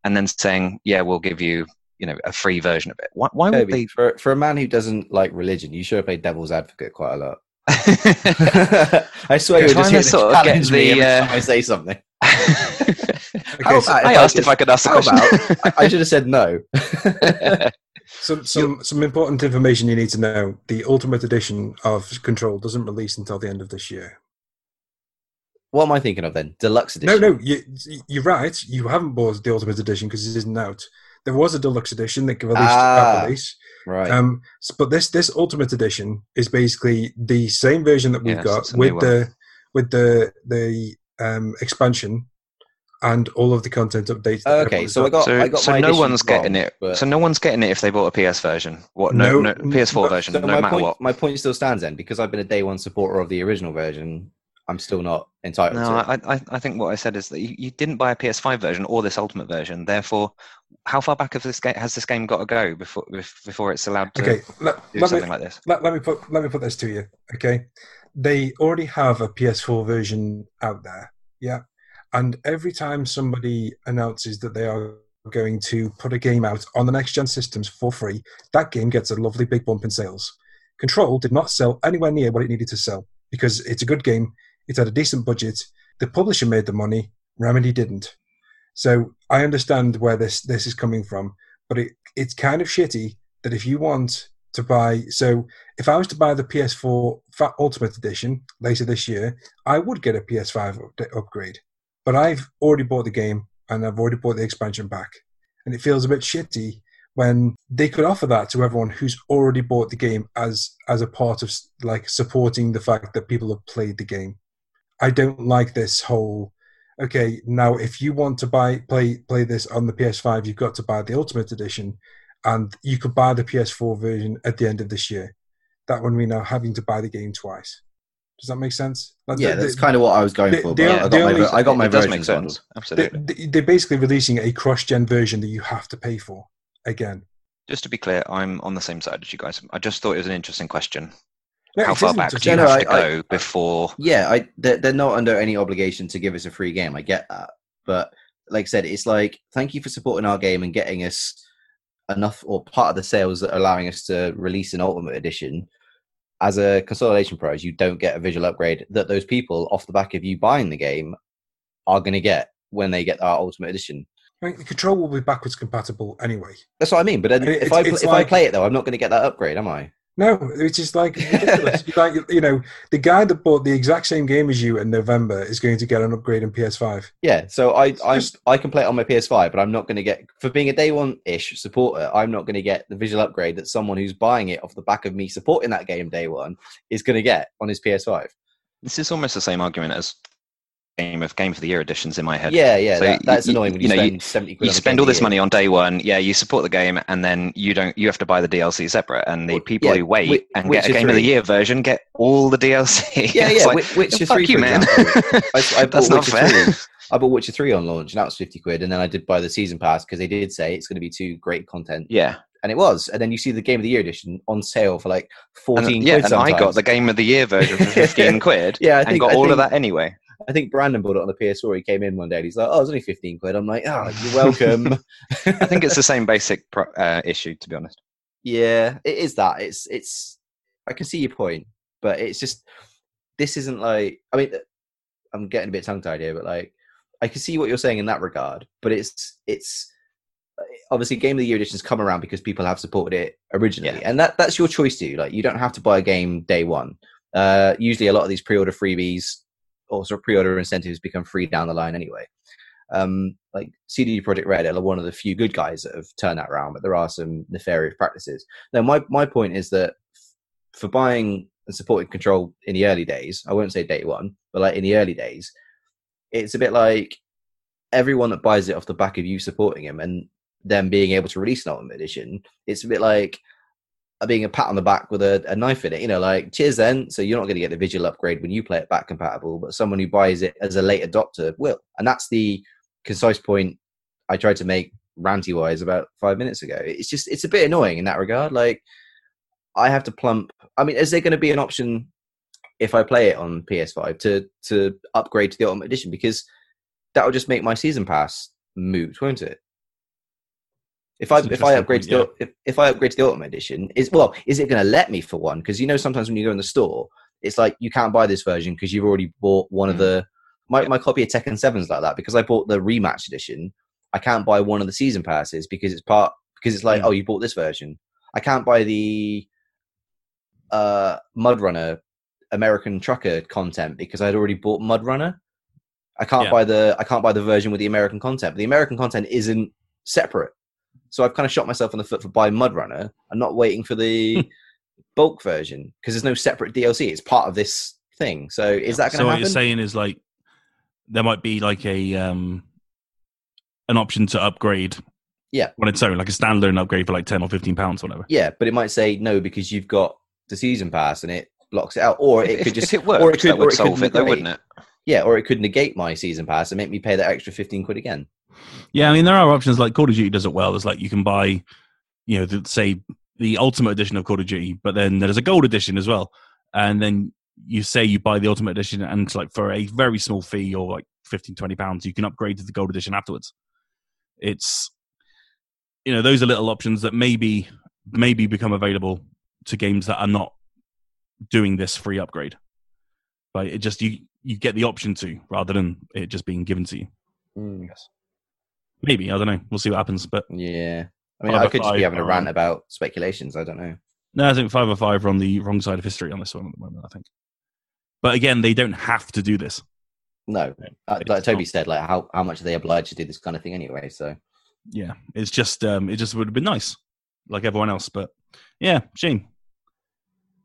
and then saying, yeah, we'll give you you know a free version of it. Why, why would they? for for a man who doesn't like religion, you should have played devil's advocate quite a lot. *laughs* *laughs* I swear You're just here to sort of get me the, uh, I say something. *laughs* Okay, so, about I asked if just- I could ask the how question. about- I, I should have said no. *laughs* some some some important information you need to know: the Ultimate Edition of Control doesn't release until the end of this year. what am I thinking of then? Deluxe edition. no, no, you, you're right. You haven't bought the Ultimate Edition because it isn't out. there was a deluxe edition that released Ah. release. Right. Um, but this this ultimate edition is basically the same version that we've Yes, got it's with the with the the um, expansion and all of the content updates. okay, everyone's so I got. got. So, I got so my no edition one's getting it. but- So no one's getting it if they bought a PS version. What? No, No, no, PS4 but- version. So no my matter point, what. my point still stands then because I've been a day one supporter of the original version. I'm still not entitled No, to. it. I, I, I think what I said is that you, you didn't buy a PS5 version or this Ultimate version. Therefore, how far back of this game has this game got to go before before it's allowed to okay, let, do let me like this? let, let me put let me put this to you. Okay, they already have a PS4 version out there. Yeah, and every time somebody announces that they are going to put a game out on the next gen systems for free, that game gets a lovely big bump in sales. Control did not sell anywhere near what it needed to sell because it's a good game. It had a decent budget. The publisher made the money. Remedy didn't. So I understand where this this is coming from, but it it's kind of shitty that if you want to buy, so if I was to buy the PS4 Fat Ultimate Edition later this year, I would get a PS5 upgrade. But I've already bought the game and I've already bought the expansion pack, and it feels a bit shitty when they could offer that to everyone who's already bought the game as as a part of like supporting the fact that people have played the game. I don't like this whole okay now if you want to buy play play this on the PS5 you've got to buy the ultimate edition and you could buy the PS4 version at the end of this year that would mean now having to buy the game twice does that make sense Like, yeah, the- that's the- kind of what I was going the- for. the- But I got my, only- ver- I got my it does version make sense. Absolutely. they- they're basically releasing a cross-gen version that you have to pay for again Just to be clear, I'm on the same side as you guys. I just thought it was an interesting question. No, How far back do you No, no, have to I- I- go before? Yeah, I they're, they're not under any obligation to give us a free game. I get that, but like I said, it's like thank you for supporting our game and getting us enough or part of the sales that are allowing us to release an ultimate edition. As a consolidation prize, you don't get a visual upgrade that those people off the back of you buying the game are going to get when they get our ultimate edition. I mean, the control will be backwards compatible anyway That's what I mean. But then if I if like- I play it though, I'm not going to get that upgrade, am I? No, it's just like ridiculous. *laughs* You like you know, the guy that bought the exact same game as you in November is going to get an upgrade in PS5. Yeah, so I I just- I can play it on my PS5, but I'm not going to get for being a day one ish supporter. I'm not going to get the visual upgrade that someone who's buying it off the back of me supporting that game day one is going to get on his PS5. This is almost the same argument as game of game of the year editions in my head. Yeah, yeah, So that, that's you- annoying when you, you know, you- spend seventy quid. you spend all this money on day one. Yeah, you support the game, and then you don't. You have to buy the DLC separate. And the Well, people yeah, who wait Wi- and get a game of the year version get all the DLC. *laughs* Yeah, yeah. like, Wi- Witcher oh, fuck three, you, man. I, I *laughs* That's bought not Witcher fair. 3. I bought Witcher three on launch, and that was fifty quid. And then I did buy the season pass because they did say it's going to be two great content, Yeah, and it was. And then you see the game of the year edition on sale for like and, fourteen. yeah, quid and I got the game of the year version for fifteen *laughs* quid. Yeah, I and think- got I all think- of that anyway. I think Brandon bought it on the PS4. He came in one day and he's like, "Oh, it's only fifteen quid." I'm like, "Oh, you're welcome." *laughs* I think it's the same basic pro- uh, issue, to be honest. yeah, it is that. It's it's. I can see your point, but it's just this isn't like. I mean, I'm getting a bit tongue tied here, but like, I can see what you're saying in that regard. But it's it's obviously game of the year editions come around because people have supported it originally, Yeah. and that that's your choice to. Like, you don't have to buy a game day one. Uh, usually, a lot of these pre-order freebies of pre-order incentives become free down the line anyway. Um, like CD Projekt Red are one of the few good guys that have turned that around, but there are some nefarious practices. Now, my my point is that f- for buying and supporting Control in the early days, I won't say day one, but like in the early days, it's a bit like everyone that buys it off the back of you supporting him and them being able to release an Ultimate Edition. It's a bit like being a pat on the back with a, a knife in it. You know, like cheers then. So you're not going to get the visual upgrade when you play it back compatible, but someone who buys it as a late adopter will. And that's the concise point I tried to make ranty wise about five minutes ago. It's just it's a bit annoying in that regard. Like I have to plump. I mean, is there going to be an option if I play it on PS5 to to upgrade to the Ultimate Edition? Because that would just make my season pass moot, won't it? If I That's if I upgrade point, to the, if, if I upgrade to the Ultimate Edition, is well, is it going to let me for one? Because you know sometimes when you go in the store, it's like you can't buy this version because you've already bought one of Mm. the my, Yeah. my copy of Tekken 7's like that because I bought the rematch edition. I can't buy one of the season passes because it's part because it's like, Mm. oh, you bought this version. I can't buy the uh MudRunner American Trucker content because I'd already bought MudRunner. I can't Yeah. buy the I can't buy the version with the American content. But the American content isn't separate. So I've kind of shot myself in the foot for buying MudRunner and not waiting for the *laughs* bulk version because there's no separate DLC. It's part of this thing. So is that going So to what you're saying is like there might be like a um an option to upgrade. Yeah. On its own, like a standalone upgrade for like ten or fifteen pounds, or whatever. Yeah, but it might say no because you've got the season pass and it blocks it out, or it if, could just if it worked, or it could, that or would it could solve it, though, wouldn't it? Yeah, or it could negate my season pass and make me pay that extra fifteen quid again. Yeah, I mean there are options like Call of Duty does it well. There's like you can buy, you know, the, say the Ultimate Edition of Call of Duty, but then there's a Gold Edition as well, and then you say you buy the Ultimate Edition and like for a very small fee or like 15, 20 pounds, you can upgrade to the Gold Edition afterwards. It's you know those are little options that maybe maybe become available to games that are not doing this free upgrade. But it just you you get the option to rather than it just being given to you. Hmm. Maybe I don't know. We'll see what happens. But Yeah, I mean, I could just be having a rant on. about speculations. I don't know. no, I think five or five are on the wrong side of history on this one at the moment. I think. But again, they don't have to do this. No, uh, like Toby not. said, like how how much are they obliged to do this kind of thing anyway? So Yeah, it's just um, it just would have been nice, like everyone else. But yeah, shame.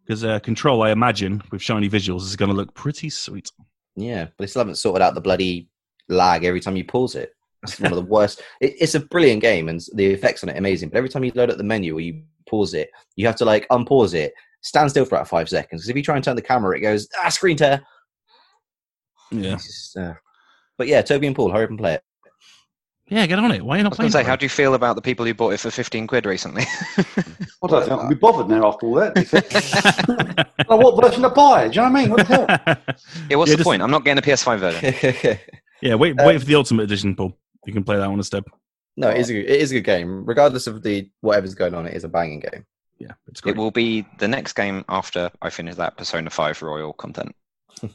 Because uh, Control, I imagine, with shiny visuals, is going to look pretty sweet. yeah, but they still haven't sorted out the bloody lag every time you pause it. It's one of the worst. It, it's a brilliant game and the effects on it are amazing. But every time you load up the menu or you pause it, you have to like unpause it, stand still for about five seconds. Because if you try and turn the camera, it goes ah screen tear. Yeah, just, uh, but yeah, Toby and Paul, hurry up and play it. yeah, get on it. Why are you I not was playing? say, it, how do you feel about the people who bought it for 15 quid recently? *laughs* I don't think I can be bothered now after all that. bro? oh, *laughs* what version to buy? Do you know what I mean? What the hell? *laughs* yeah, what's Yeah, the just- point? I'm not getting a PS5 version. yeah, wait, Um, wait for the Ultimate Edition, Paul. You can play that one a step. no, it is, a, it is a good game. Regardless of the whatever's going on, it is a banging game. Yeah, it's great. It will be the next game after I finish that Persona 5 Royal content. All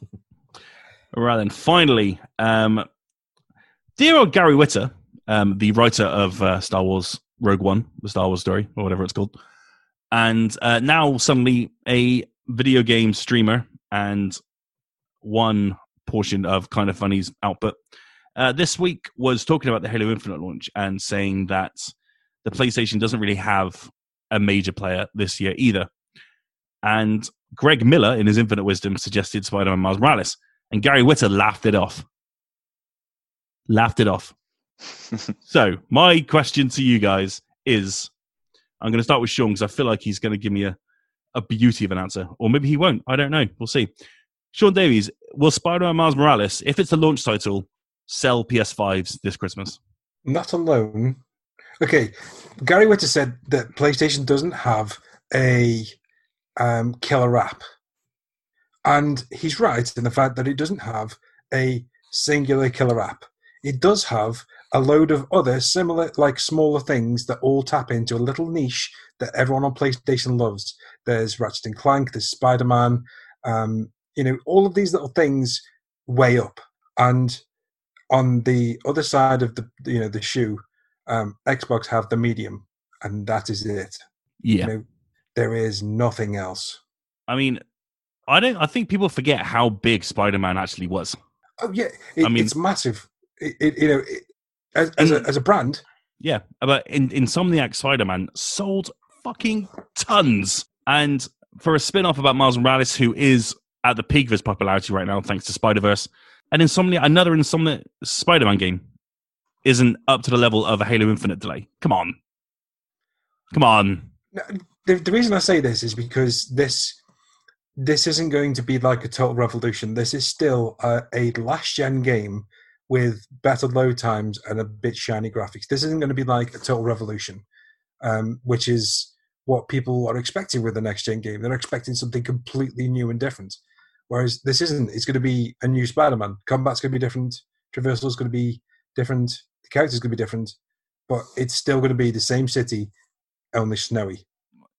*laughs* right, then. Finally, um, dear old Gary Whitta, um, the writer of uh, Star Wars Rogue One, the Star Wars story, or whatever it's called, and uh, now suddenly a video game streamer and one portion of Kind of Funny's output. Uh, this week was talking about the Halo Infinite launch and saying that the PlayStation doesn't really have a major player this year either. And Greg Miller, in his infinite wisdom, suggested Spider-Man Miles Morales. And Gary Whitta laughed it off. Laughed it off. *laughs* so, my question to you guys is I'm going to start with Sean because I feel like he's going to give me a, a beauty of an answer. Or maybe he won't. I don't know. We'll see. Sean Davies, will Spider Man Miles Morales, if it's a launch title, sell PS5s this Christmas? Not alone. Okay, Gary Whitta said that PlayStation doesn't have a um, killer app, and he's right in the fact that it doesn't have a singular killer app. It does have a load of other similar, like smaller things that all tap into a little niche that everyone on PlayStation loves. There's Ratchet and Clank, there's Spider Man, um, you know, all of these little things weigh up, and on the other side of the you know the shoe, um, Xbox have the medium, and that is it. Yeah. You know, there is nothing else. I mean, I don't. I think people forget how big Spider Man actually was. Oh yeah, it, I mean- it's massive. It, it you know, it, as, as, a, as a brand, Yeah, but in Insomniac Spider Man sold fucking tons. And for a spin off about Miles Morales, who is at the peak of his popularity right now, thanks to Spider Verse, and Insomnia, another Insomnia Spider Man game, isn't up to the level of a Halo Infinite delay. Come on. Come on. the, the reason I say this is because this this isn't going to be like a total revolution. This is still a, a last gen game with better load times and a bit shiny graphics. This isn't going to be like a total revolution, um, which is what people are expecting with the next gen game. They're expecting something completely new and different. Whereas this isn't. It's going to be a new Spider-Man. Combat's going to be different. Traversal is going to be different. The character's going to be different, but it's still going to be the same city, only snowy.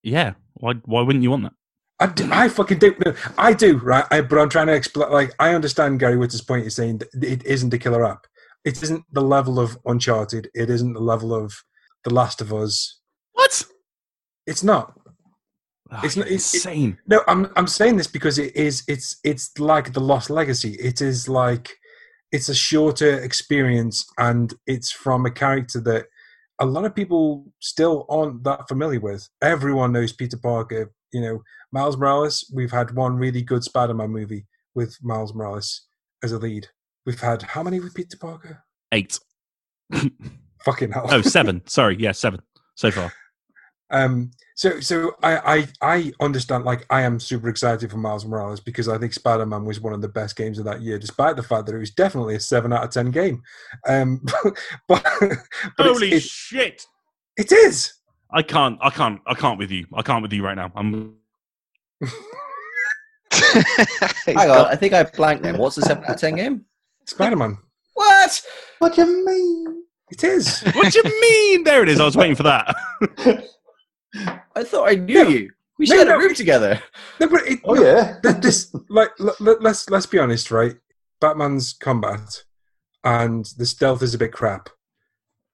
Yeah. Why, why wouldn't you want that? I, do, I fucking do. I do, right? I, but I'm trying to explain. Like, I understand Gary Whitta's point. He's saying that it isn't a killer app. It isn't the level of Uncharted. It isn't the level of The Last of Us. What? It's not. Oh, It's not- you're it- insane. No, I'm I'm saying this because it is. It's it's like the Lost Legacy. It is like it's a shorter experience, and it's from a character that a lot of people still aren't that familiar with. Everyone knows Peter Parker. You know, Miles Morales. We've had one really good Spider-Man movie with Miles Morales as a lead. We've had how many with Peter Parker? Eight. *laughs* Fucking hell. Oh, seven. *laughs* Sorry. Yeah, seven so far. Um, so, so I, I, I understand. Like, I am super excited for Miles Morales because I think Spider Man was one of the best games of that year, despite the fact that it was definitely a seven out of ten game. Um, *laughs* but, but Holy it's, shit! it, it is. I can't. I can't. I can't with you. I can't with you right now. I'm. Hang on, I think I blanked then. What's the seven out of ten game? Spider Man. What? What do you mean? It is. What do you mean? There it is. I was waiting for that. *laughs* I thought I knew No. you. We No, shared no. a room together. No, but it, Oh no, yeah. th- this like let, let, let's let's be honest, right? Batman's combat and the stealth is a bit crap,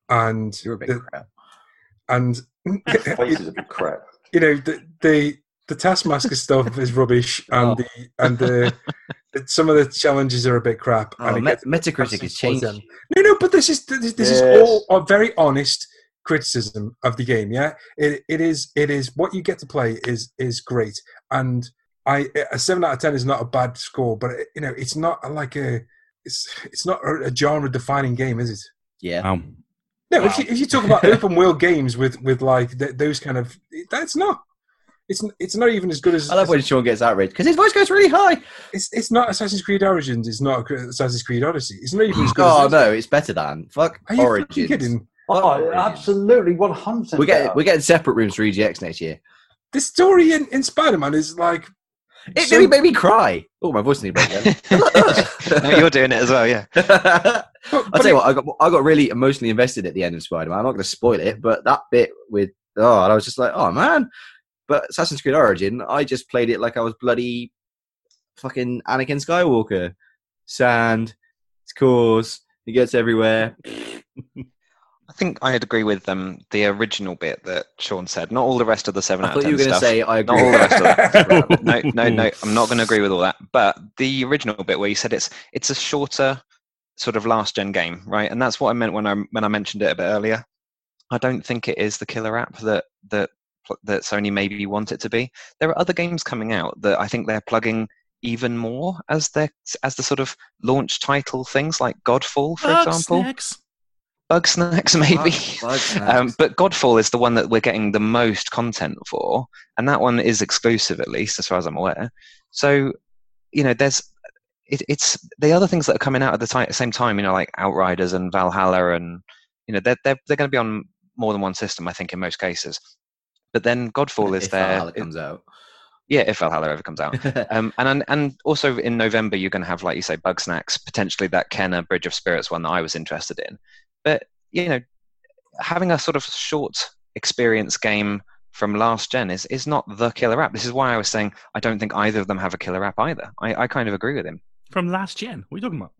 and You're a bit the- crap. and Face *laughs* is a bit crap. you know the the, the taskmaster *laughs* stuff is rubbish, oh. and Oh. the and the, the some of the challenges are a bit crap. Oh, and Met- Metacritic has changed. No, no, but this is this, this is all uh, very honest criticism of the game. Yeah, it it is it is what you get to play is is great, and I a seven out of ten is not a bad score, but it, you know it's not like a it's it's not a, a genre defining game, is it? Yeah. Um, No, if you if you talk about *laughs* open world games with with like th- those kind of that's not. It's it's not even as good as I love when Sean gets outraged because his voice goes really high. it's it's not Assassin's Creed Origins. It's not Assassin's Creed Odyssey. It's not even as good. Oh as no, it's better than fuck Are you fucking Origins. kidding? Oh, absolutely, one hundred. We're getting we're getting separate rooms for EGX next year. The story in, in Spider Man is like It So- nearly made me cry. Oh, my voice nearly broke *laughs* no, then. you're doing it as well, yeah. *laughs* but, I'll tell you what, I got I got really emotionally invested at the end of Spider Man. I'm not going to spoil it, but that bit with oh, and I was just like, oh man. But Assassin's Creed Origin, I just played it like I was bloody fucking Anakin Skywalker. Sand, scores, he gets everywhere. *laughs* I think I'd agree with um, the original bit that Sean said. Not all the rest of the seven I out thought you were going to say I Not agree. all the rest of that. *laughs* no, no, no. I'm not going to agree with all that. But the original bit where you said it's it's a shorter sort of last gen game, right? And that's what I meant when I when I mentioned it a bit earlier. I don't think it is the killer app that that that Sony maybe want it to be. There are other games coming out that I think they're plugging even more as their as the sort of launch title things like Godfall, for Bug example. Bugsnax, *laughs* maybe. Bug snacks. Um, but Godfall is the one that we're getting the most content for, and that one is exclusive, at least as far as I'm aware. So, you know, there's it, it's the other things that are coming out at the ti- same time. You know, like Outriders and Valhalla, and you know, they're they're they're going to be on more than one system, I think, in most cases. But then Godfall is if there. Valhalla comes out. yeah, if Valhalla ever comes out. *laughs* Um, and and also in November, you're going to have, like you say, Bugsnax, potentially that Kena Bridge of Spirits one that I was interested in. But you know, having a sort of short experience game from last gen is is not the killer app. This is why I was saying I don't think either of them have a killer app either. I, I kind of agree with him. From last gen. What are you talking about?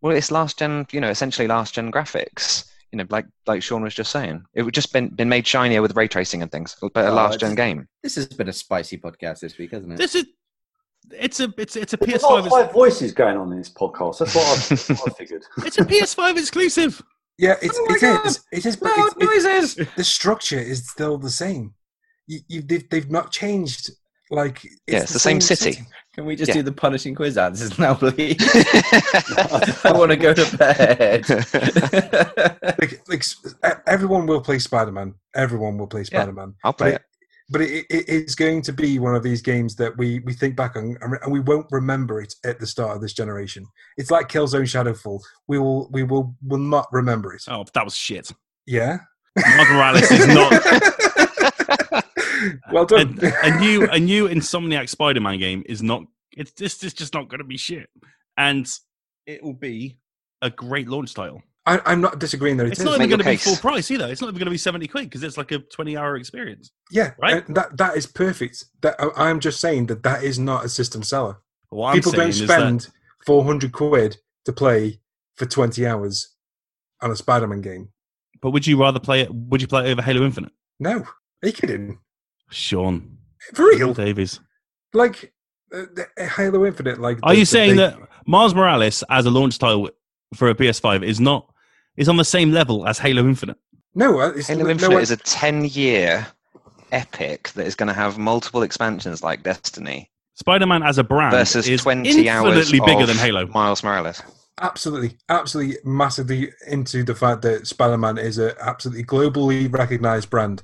Well, it's last gen, you know, essentially last gen graphics. You know, like like Sean was just saying, it would just been been made shinier with ray tracing and things, but a Oh, last gen game. this has been a spicy podcast this week, hasn't it? This is. It's a it's it's a There's a lot PS5. of voices going on in this podcast. That's what I've, that's what I *laughs* figured. It's a PS5 exclusive. Yeah, oh it's Oh my it God. is it is, Loud it's, it's, noises. the structure is still the same. You, you they've, they've not changed. Like it's Yeah, it's the same city. Can we just Yeah. do the punishing quiz answers now, please? *laughs* I want to go to bed. *laughs* Like, like s- everyone will play Spider Man. Everyone will play Spider Man. I'll play it. But it, it, it's going to be one of these games that we, we think back on and we won't remember it at the start of this generation. It's like Killzone Shadowfall. We will we will will not remember it. Oh, that was shit. Yeah. Miles Morales is not *laughs* well done. a, a new a new Insomniac Spider-Man game is not. It's this is just not going to be shit, and it will be a great launch title. I, I'm not disagreeing that it It's is. not even going to be full price either. It's not even going to be seventy quid because it's like a twenty-hour experience. Yeah, Right? and that that is perfect. That I- I'm just saying that that is not a system seller. What People don't spend that 400 quid to play for 20 hours on a Spider-Man game. But would you rather play it? Would you play it over Halo Infinite? No, are you kidding? Sean, For real? Davies. Like uh, uh, Halo Infinite? Like, Are the- you saying big- that Mars Morales as a launch title for a PS5 is not is on the same level as Halo Infinite? No, uh, it's, Halo no, Infinite no, is a 10 year epic that is going to have multiple expansions like Destiny Spider-Man as a brand versus is 20 hours infinitely bigger of than Halo. Miles Morales. absolutely, absolutely, massively into the fact that Spider-Man is a absolutely globally recognized brand.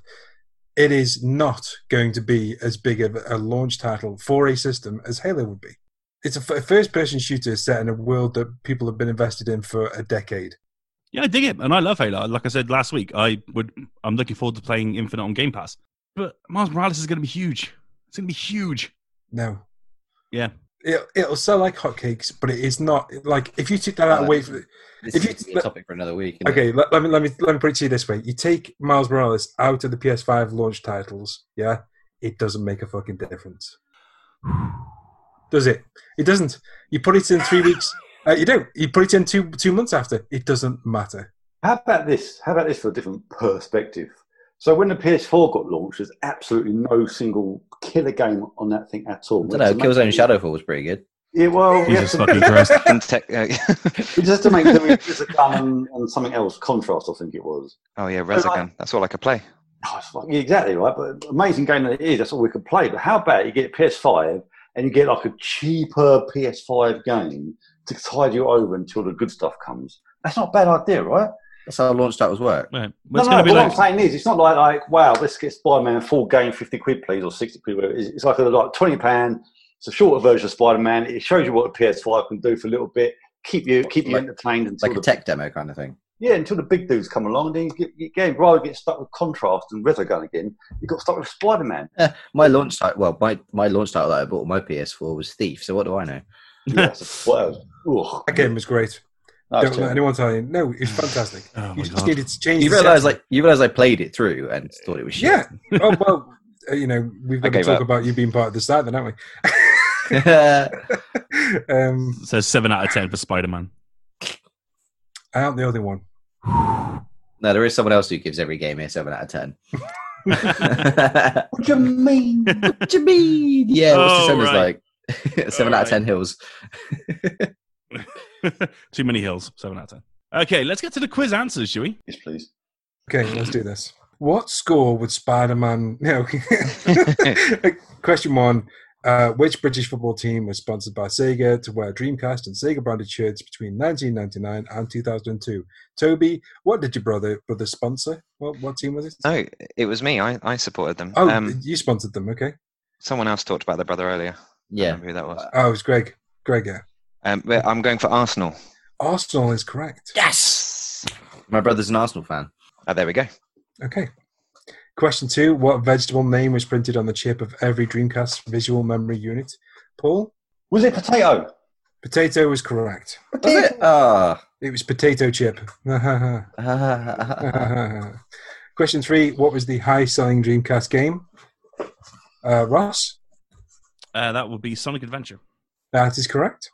It is not going to be as big of a launch title for a system as Halo would be. It's a first-person shooter set in a world that people have been invested in for a decade. Yeah, I dig it, and I love Halo. Like I said last week, I would. I'm looking forward to playing Infinite on Game Pass. But Miles Morales is going to be huge. It's going to be huge. No, Yeah. it, it'll sell like hotcakes, but it is not like if you took that out away from. This If is you- a topic for another week. Okay, let, let me let me let me put it to you this way: you take Miles Morales out of the PS5 launch titles, yeah, it doesn't make a fucking difference, *sighs* does it? It doesn't. You put it in three weeks, uh, you don't. You put it in two two months after, it doesn't matter. How about this? How about this for a different perspective? So when the PS4 got launched, there's absolutely no single killer game on that thing at all. I don't know. Killzone Shadowfall was pretty good. Yeah, well, we have Jesus to, fucking Christ. *laughs* And tech- uh, *laughs* just to make them use a gun and, and something else. Contrast, I think it was. oh, yeah, Resogun. That's all I could play. Oh, it's fucking- yeah, exactly right. But amazing game that it is. That's all we could play. But how about you get PS5 and you get like a cheaper PS5 game to tide you over until the good stuff comes? That's not a bad idea, right? That's how launch titles work. Right. no, Well, it's no, going but like what I'm saying is, it's not like, like wow, this gets get Spider Man full game, 50 quid, please, or 60 quid. whatever it is. It's like a like 20 pound. It's a shorter version of Spider Man. It shows you what the PS5 can do for a little bit, keep you keep you Like- entertained until Like a the, tech demo kind of thing. yeah, until the big dudes come along. Then you get, you get rather get stuck with contrast and Resogun again. You got stuck with Spider Man. Eh, my launch title, well, my, my launch title that I bought on my PS4 was Thief. So what do I know? Yeah, so what. That game was great. That Don't let terrible. anyone tell you. No, it's fantastic. Oh you just God. needed to change. You realize, like, you realize I played it through and thought it was shit. yeah. Oh well, uh, you know we've got to talk up. about you being part of the start, then, haven't we? *laughs* um, it says seven out of ten for Spider-Man. I am the only one. *sighs* no, there is someone else who gives every game a seven out of ten. *laughs* *laughs* What do you mean? what do you mean? Yeah, what's the Oh, sentence right. like? *laughs* seven out of ten hills. *laughs* Too many hills. Seven out of ten. Okay, let's get to the quiz answers, shall we? yes, please. Okay, let's do this. What score would Spider-Man? *laughs* No. Question one: uh, Which British football team was sponsored by Sega to wear Dreamcast and Sega branded shirts between 1999 and 2002? Toby, what did your brother brother sponsor? What what team was it? No, it was me. I, I supported them. Oh, um, you sponsored them. Okay. someone else talked about their brother earlier. I Yeah. remember who that was. Oh, it was Greg. Greg, yeah. Um, but I'm going for Arsenal. Arsenal is correct. Yes. My brother's an Arsenal fan. Oh, there we go. Okay. Question two: What vegetable name was printed on the chip of every Dreamcast visual memory unit? Paul, Was it potato? potato was correct. Was it? Ah. It was potato chip. *laughs* *laughs* Question three: What was the high-selling Dreamcast game? Uh, Ross, Uh, that would be Sonic Adventure. that is correct.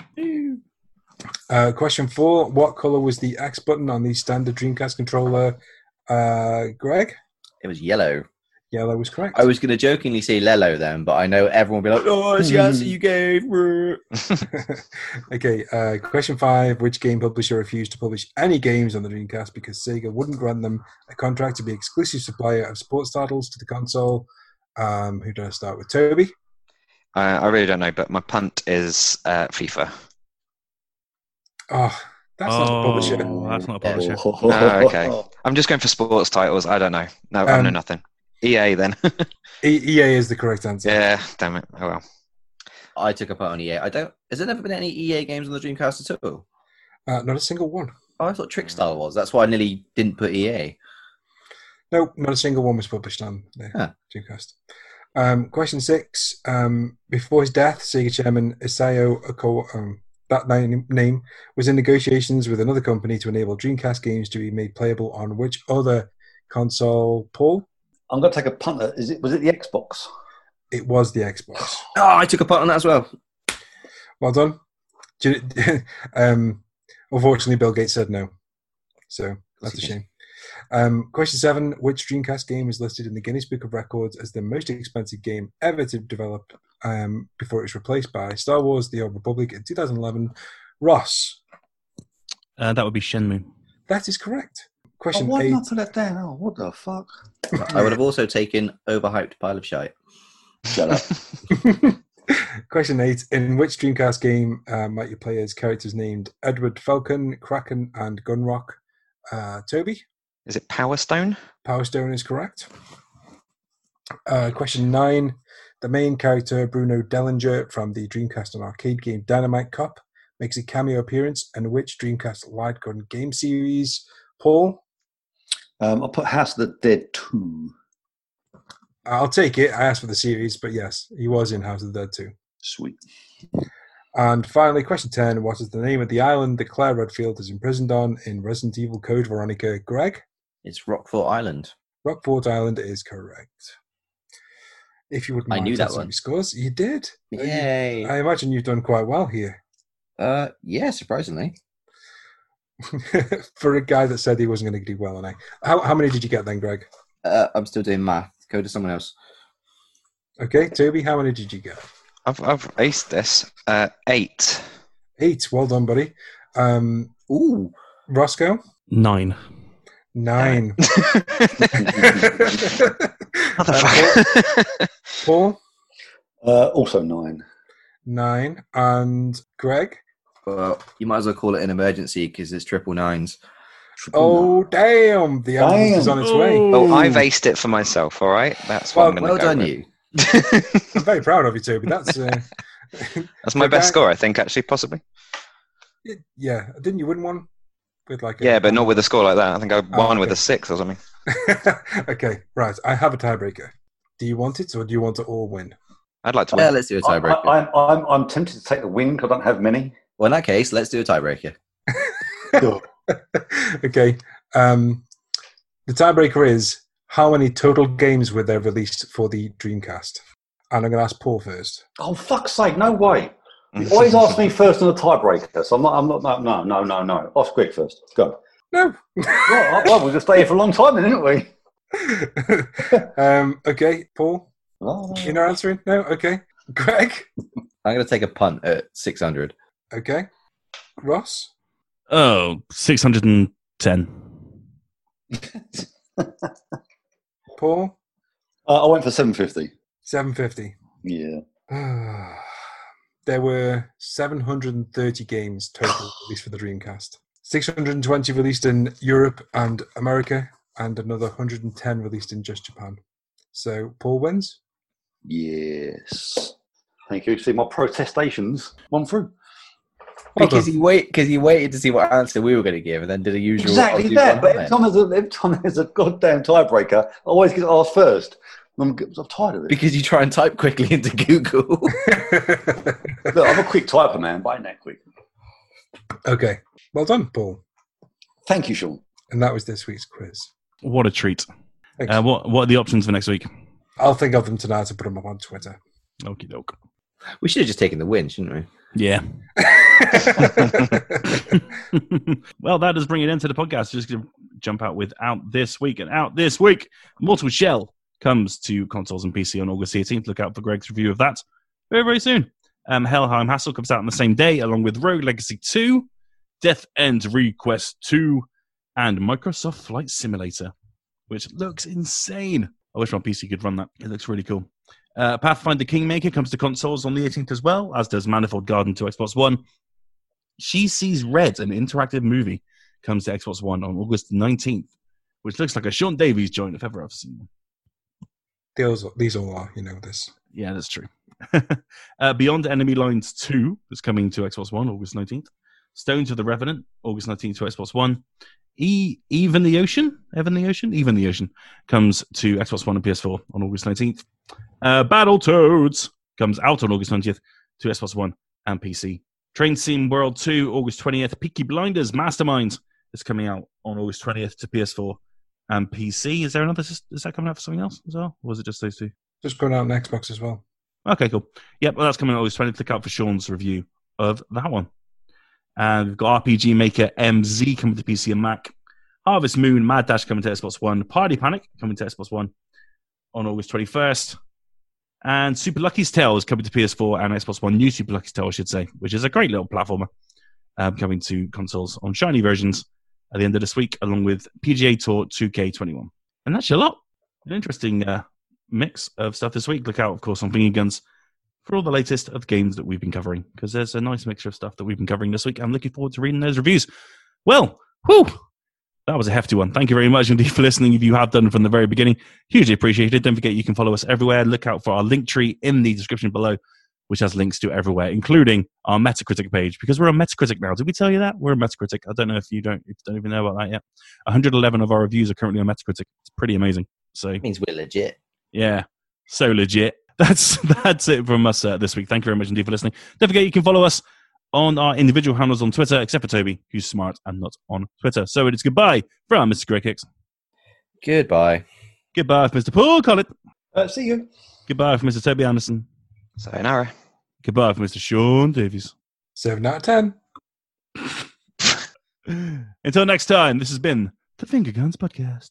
Uh, question four: What color was the X button on the standard Dreamcast controller? Uh, Greg, it was yellow. yellow was correct. I was going to jokingly say Lello then, but I know everyone will be like, "Oh, it's the *laughs* answer you gave." *laughs* okay, uh, question five. Which game publisher refused to publish any games on the Dreamcast because Sega wouldn't grant them a contract to be exclusive supplier of sports titles to the console? Um, who do I start with? Toby? Uh, I really don't know, but my punt is uh, FIFA. Oh, that's not a publisher. Oh, that's not a publisher. Ah, okay. I'm just going for sports titles. I don't know. No, I know Um, nothing. EA then. *laughs* E- EA is the correct answer. yeah, damn it. Oh well. I took a part on EA. I don't. Has there never been any EA games on the Dreamcast at all? Uh, not a single one. Oh, I thought Trickstar was. That's why I nearly didn't put EA. No, not a single one was published on the Huh. Dreamcast. Um, question six. Um, before his death, Sega chairman Isao Okawa, um, that name, name was in negotiations with another company to enable Dreamcast games to be made playable on which other console? Paul? I'm going to take a punt. at- Is it? Was it the Xbox? It was the Xbox. *sighs* Oh, I took a punt on that as well. Well done. Do *laughs* you- um, unfortunately, Bill Gates said no. So that's a shame. Um, question seven Which Dreamcast game is listed in the Guinness Book of Records as the most expensive game ever to develop um, before it was replaced by Star Wars The Old Republic in 2011? Ross. Uh, that would be Shenmue. That is correct. Oh, Question why did I eight. put that down? Oh, what the fuck? I would have also taken overhyped pile of shite. Shut up. *laughs* Question eight. In which Dreamcast game uh, might you play as characters named Edward Falcon, Kraken, and Gunrock? Uh, Toby? Is it Power Stone? Power Stone is correct. Uh, question nine. The main character, Bruno Delinger, from the Dreamcast and arcade game Dynamite Cop, makes a cameo appearance in which Dreamcast light gun game series? Paul? Um, I'll put House of the Dead 2. I'll take it. I asked for the series, but yes, he was in House of the Dead too. Sweet. And finally, question 10. What is the name of the island that Claire Redfield is imprisoned on in Resident Evil Code Veronica? Greg? It's Rockfort Island. Rockfort Island is correct. If you wouldn't I mind knew that one. scores, you did. Yay! I imagine you've done quite well here. Uh, yeah, surprisingly. *laughs* For a guy that said he wasn't going to do well on A. How, how many did you get then, Greg? Uh, I'm still doing math. Go to someone else. Okay, Toby, how many did you get? I've, I've aced this. Uh, eight. Eight. Well done, buddy. Um, Ooh. Rossko? Nine. Nine. *laughs* Motherfucker. *laughs* Paul? Uh, also 9. Nine. And Greg? Well, you might as well call it an emergency because it's triple nines. Oh, damn. The ambulance is on its way. oh, I've aced it for myself, all right? That's what Well, I'm going Well to go done, with. you. *laughs* I'm very proud of you, too, but That's. Uh, That's my Okay. best score, I think, actually, possibly. yeah. Didn't you win one? With like a, Yeah, but not with a score like that. I think I Oh, won with a six or something. *laughs* okay, right. I have a tiebreaker. Do you want it, or do you want to all win? I'd like to Yeah, win. let's do a I, tiebreaker. I, I'm, I'm, I'm tempted to take the win because I don't have many. well, in that case, let's do a tiebreaker. *laughs* okay. Um, the tiebreaker is how many total games were there released for the Dreamcast? And I'm going to ask Paul first. Oh, fuck's sake, no way. You always ask me first on the tiebreaker, so I'm not, I'm not, no, no, no, no, no. Ask Greg first. Go. No. *laughs* Well, well we'll just stay here for a long time then, didn't we? *laughs* um, okay, Paul, Oh, you're not answering? No? Okay. Greg? I'm going to take a punt at 600. Okay. Ross? Oh, 610. Paul? Uh, I went for 750. 750. Yeah. *sighs* there were 730 games total *sighs* released for the Dreamcast. 620 released in Europe and America, and another 110 released in just Japan. So Paul wins. Yes. Thank you. See, my protestations won through. Well because done. he wait because he waited to see what answer we were going to give, and then did a usual. Exactly that. But every then. time, there's a, every time there's a goddamn tiebreaker, I always get asked first. I'm, I'm tired of it. Because you try and type quickly *laughs* into Google. *laughs* Look, I'm a quick typer, man. But I ain't that quick. okay. Well done, Paul. Thank you, Sean. And that was this week's quiz. What a treat. Uh, what, what are the options for next week? I'll think of them tonight and put them up on Twitter. Okie doke. we should have just taken the win, shouldn't we? Yeah. *laughs* well, that does bring it into the podcast. Just going to jump out with out this week and out this week. Mortal Shell comes to consoles and PC on August 18th. Look out for Greg's review of that very, very soon. Um, Helheim Hassle comes out on the same day, along with Rogue Legacy 2, Death End Request 2, and Microsoft Flight Simulator, which looks insane. I wish my PC could run that. It looks really cool. Uh, Pathfinder Kingmaker comes to consoles on the 18th as well, as does Manifold Garden to Xbox One. She Sees Red, an interactive movie, comes to Xbox One on August 19th, which looks like a Sean Davies joint if ever I've seen one. These, these all are, you know, this. Yeah, that's true. *laughs* uh, Beyond Enemy Lines 2 is coming to Xbox One August 19th. Stones of the Revenant, August 19th to Xbox One. E Even the Ocean, Even the Ocean, Even the Ocean comes to Xbox One and PS4 on August 19th. Uh, Battletoads comes out on August 20th to Xbox One and PC. Train Sim World 2, August 20th. Peaky Blinders Masterminds is coming out on August 20th to PS4 and PC. Is there another? Is that coming out for something else as well? Or was it just those two? Just going out on Xbox as well. Okay, cool. Yep, well, that's coming out August 20th. Look out for Sean's review of that one. And we've got RPG Maker MZ coming to PC and Mac. Harvest Moon Mad Dash coming to Xbox One. Party Panic coming to Xbox One on August 21st. And Super Lucky's Tale is coming to PS4 and Xbox One. New Super Lucky's Tale, I should say, which is a great little platformer um, coming to consoles on shiny versions at the end of this week, along with PGA Tour 2K21. And that's a lot. An interesting uh, mix of stuff this week. Look out, of course, on Finger Guns for all the latest of the games that we've been covering, because there's a nice mixture of stuff that we've been covering this week. I'm looking forward to reading those reviews. Well, whew, that was a hefty one. Thank you very much indeed for listening. If you have done from the very beginning, hugely appreciated. Don't forget you can follow us everywhere. Look out for our link tree in the description below, which has links to everywhere, including our Metacritic page, because we're on Metacritic now. Did we tell you that? We're on Metacritic. I don't know if you don't, if you don't even know about that yet. 111 of our reviews are currently on Metacritic. It's pretty amazing. So It means we're legit. yeah, so legit. *laughs* That's that's it from us uh, this week. Thank you very much indeed for listening. Don't forget you can follow us on our individual handles on Twitter, except for Toby, who's smart and not on Twitter. So it is goodbye from Mr. Greg Hicks. Goodbye. Goodbye from Mr. Paul Collett. Uh, see you. Goodbye from Mr. Toby Anderson. Sayonara. Goodbye from Mr. Sean Davies. Seven out of ten. *laughs* Until next time, this has been the Finger Guns Podcast.